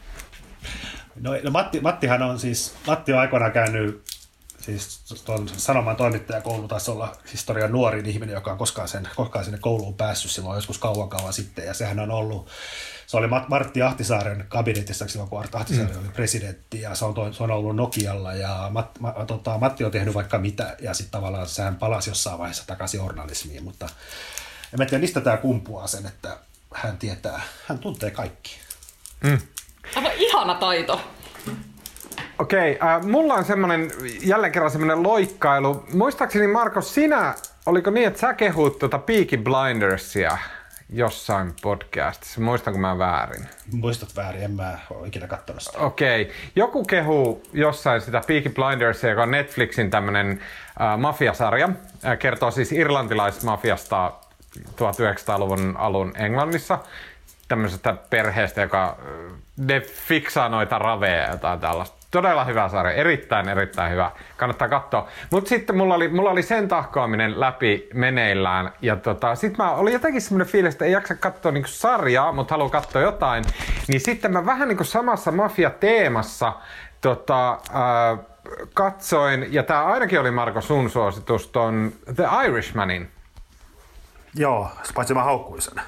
No, no Matti, Mattihan on siis, Matti on aikoinaan käynyt siis tuon Sanoman toimittajakoulu taisi olla historian nuorin ihminen, joka on koskaan, sen, koskaan sinne kouluun päässyt silloin joskus kauan kauan sitten. Ja sehän on ollut, se oli Martti Ahtisaaren kabinetissa silloin, kun Ahtisaari mm. oli presidentti, ja se on, se on ollut Nokialla, ja Mat, ma, tota, Matti on tehnyt vaikka mitä, ja sitten tavallaan sehän palasi jossain vaiheessa takaisin journalismiin, mutta en tiedä, mistä tämä kumpuaa sen, että hän tietää, hän tuntee kaikki. Mm. Aivan ihana taito. Okei, okay, äh, mulla on semmonen, jälleen kerran semmonen loikkailu. Muistaakseni Marko, sinä, oliko niin, että sä kehuit tuota Peaky Blindersia jossain podcastissa? Muistanko mä väärin? Muistat väärin, en mä ole ikinä katsonut sitä. Okei, okay. joku kehu jossain sitä Peaky Blindersia, joka on Netflixin tämmönen äh, mafiasarja. Äh, kertoo siis irlantilaismafiasta 1900-luvun alun Englannissa tämmöisestä perheestä, joka ne fiksaa noita raveja ja jotain tällaista. Todella hyvä sarja, erittäin erittäin hyvä. Kannattaa katsoa. Mutta sitten mulla oli, mulla oli sen tahkoaminen läpi meneillään. Ja tota, sitten mä oli jotenkin semmoinen fiilis, että ei jaksa katsoa niinku sarjaa, mutta haluan katsoa jotain. Niin sitten mä vähän niinku samassa mafia-teemassa tota, äh, katsoin, ja tämä ainakin oli Marko sun suositus, ton The Irishmanin. Joo, paitsi mä haukkuin sen.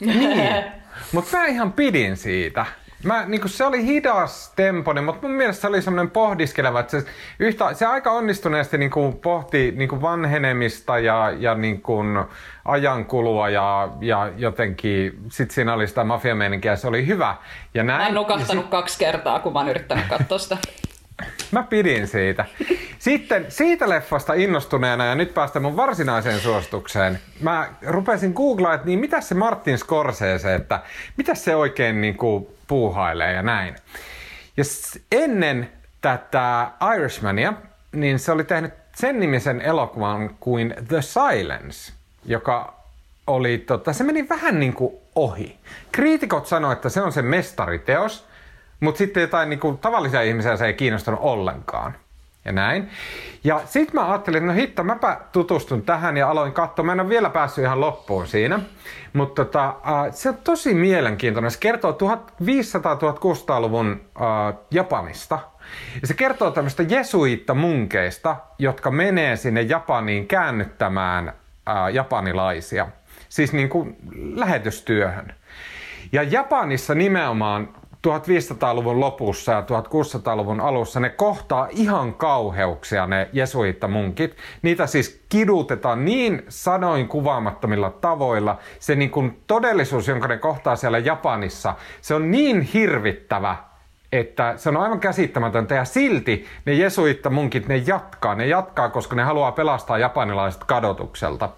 Niin. Mutta mä ihan pidin siitä. Mä, niin se oli hidas temponi, mutta mun mielestä se oli semmoinen pohdiskeleva, että se, yhtä, se aika onnistuneesti niin kuin pohti niin kuin vanhenemista ja, ja niin kuin ajankulua ja, ja jotenkin sit siinä oli sitä mafiameininkiä se oli hyvä. Ja näin, mä en nukahtanut sit... kaksi kertaa, kun mä oon yrittänyt katsoa sitä. [LAUGHS] Mä pidin siitä. Sitten siitä leffasta innostuneena ja nyt päästä mun varsinaiseen suositukseen. Mä rupesin googlaa, että niin mitä se Martin Scorsese, että mitä se oikein niin kuin puuhailee ja näin. Ja ennen tätä Irishmania, niin se oli tehnyt sen nimisen elokuvan kuin The Silence, joka oli, tota, se meni vähän niin kuin ohi. Kriitikot sanoivat, että se on se mestariteos, mutta sitten jotain niin kuin, tavallisia ihmisiä se ei kiinnostanut ollenkaan. Ja näin. Ja sitten mä ajattelin, että no hitto, mäpä tutustun tähän ja aloin katsoa. Mä en ole vielä päässyt ihan loppuun siinä. Mutta tota, uh, se on tosi mielenkiintoinen. Se kertoo 1500-1600-luvun uh, Japanista. Ja se kertoo tämmöistä jesuitta-munkeista, jotka menee sinne Japaniin käännyttämään uh, japanilaisia. Siis niin kuin lähetystyöhön. Ja Japanissa nimenomaan 1500-luvun lopussa ja 1600-luvun alussa ne kohtaa ihan kauheuksia ne jesuittamunkit. Niitä siis kidutetaan niin sanoin kuvaamattomilla tavoilla. Se niin kuin todellisuus, jonka ne kohtaa siellä Japanissa, se on niin hirvittävä, että se on aivan käsittämätöntä ja silti ne jesuittamunkit, ne jatkaa. Ne jatkaa, koska ne haluaa pelastaa japanilaiset kadotukselta.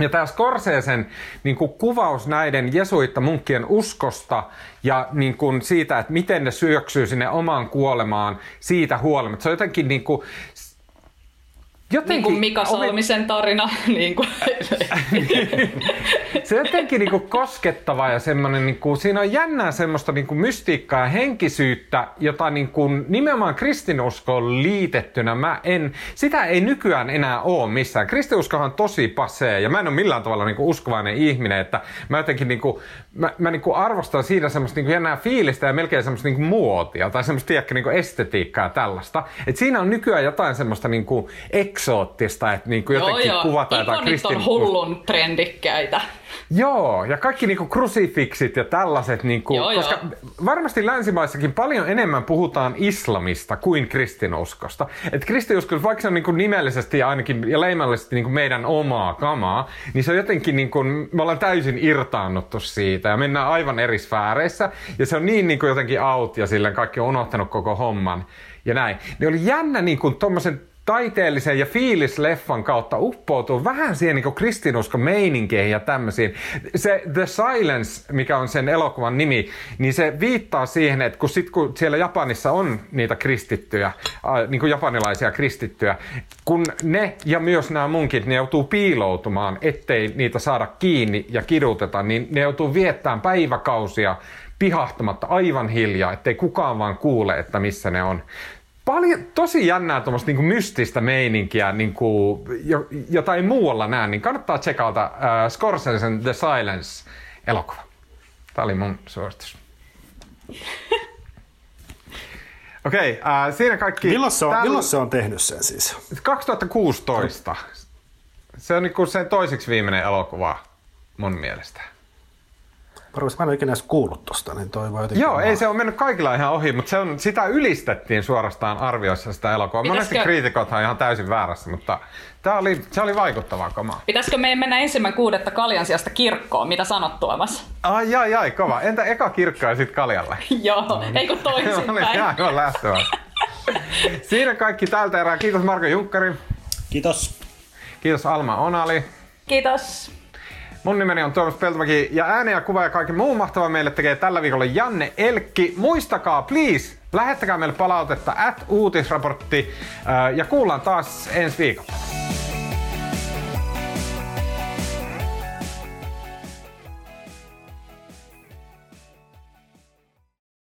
Ja tämä Scorsesen niin kuvaus näiden jesuitta-munkkien uskosta ja niin kuin siitä, että miten ne syöksyy sinne omaan kuolemaan siitä huolimatta. Se on jotenkin niin kuin, Jotenkin, niin kuin Mika Salmisen tarina. [LAUGHS] Niin kuin. [LAUGHS] se on jotenkin niin kuin koskettava ja semmoinen, niin kuin, siinä on jännää semmoista niin kuin mystiikkaa ja henkisyyttä, jota niin kuin, nimenomaan kristinuskoon liitettynä mä en, sitä ei nykyään enää ole missään. Kristinuskohan on tosi pasee ja mä en ole millään tavalla niin kuin uskovainen ihminen, että mä jotenkin niin kuin, mä, mä niin kuin arvostan siinä semmoista niin kuin jännää fiilistä ja melkein semmoista niin kuin muotia tai semmoista tiedäkö, niin kuin estetiikkaa ja tällaista. Et siinä on nykyään jotain semmoista niin kuin eksoottista, että niin kuin jotenkin joo, joo. kuvataan jotain kristin... on hullun trendikkäitä. Joo, ja kaikki niinku krusifiksit ja tällaiset, niinku, joo, koska joo. varmasti länsimaissakin paljon enemmän puhutaan islamista kuin kristinuskosta. Et kristinusko, vaikka se on niinku nimellisesti ja ainakin ja leimallisesti niinku meidän omaa kamaa, niin se on jotenkin, niinku, me ollaan täysin irtaannuttu siitä ja mennään aivan eri sfääreissä. Ja se on niin niinku jotenkin out ja silleen kaikki on unohtanut koko homman ja näin. Niin oli jännä niinku tommosen taiteellisen ja fiilisleffan kautta uppoutuu vähän siihen niin kristinuskon meininkeihin ja tämmöisiin. Se The Silence, mikä on sen elokuvan nimi, niin se viittaa siihen, että kun, sit, kun siellä Japanissa on niitä kristittyjä, äh, niin kuin japanilaisia kristittyjä, kun ne ja myös nämä munkit, ne joutuu piiloutumaan, ettei niitä saada kiinni ja kiduteta, niin ne joutuu viettämään päiväkausia pihahtamatta aivan hiljaa, ettei kukaan vaan kuule, että missä ne on paljon, tosi jännää tuommoista niin mystistä meininkiä, niin kuin, jota ei muualla näe, niin kannattaa tsekata uh, Scorsesen The Silence-elokuva. Tämä oli mun suositus. [LAUGHS] Okei, okay, uh, siinä kaikki... Milloin se, on, täl... milloin se on tehnyt sen siis? 2016. Se on niin kuin sen toiseksi viimeinen elokuva mun mielestä. Varmasti mä en ole ikinä edes kuullut tosta, niin toi voi Joo, ei se on mennyt kaikilla ihan ohi, mutta se on, sitä ylistettiin suorastaan arvioissa sitä elokuvaa. Pitäisikö... Monesti kriitikothan ihan täysin väärässä, mutta tää oli, se oli vaikuttavaa kamaa. Pitäisikö meidän mennä ensimmäinen kuudetta kaljan sijasta kirkkoon? Mitä sanot Tuomas? Ai, ai, ai, kova. Entä eka kirkko ja sitten kaljalle? [LAUGHS] Joo, no niin. eikö toisinpäin? [LAUGHS] Aivan lähtöä. [LAUGHS] Siinä kaikki tältä erää. Kiitos Marko Junkkari. Kiitos. Kiitos Alma Onali. Kiitos. Mun nimeni on Tuomas Peltomäki ja ääni ja kuva ja kaikki muu mahtava meille tekee tällä viikolla Janne Elkki. Muistakaa, please, lähettäkää meille palautetta at uutisraportti ja kuullaan taas ensi viikolla.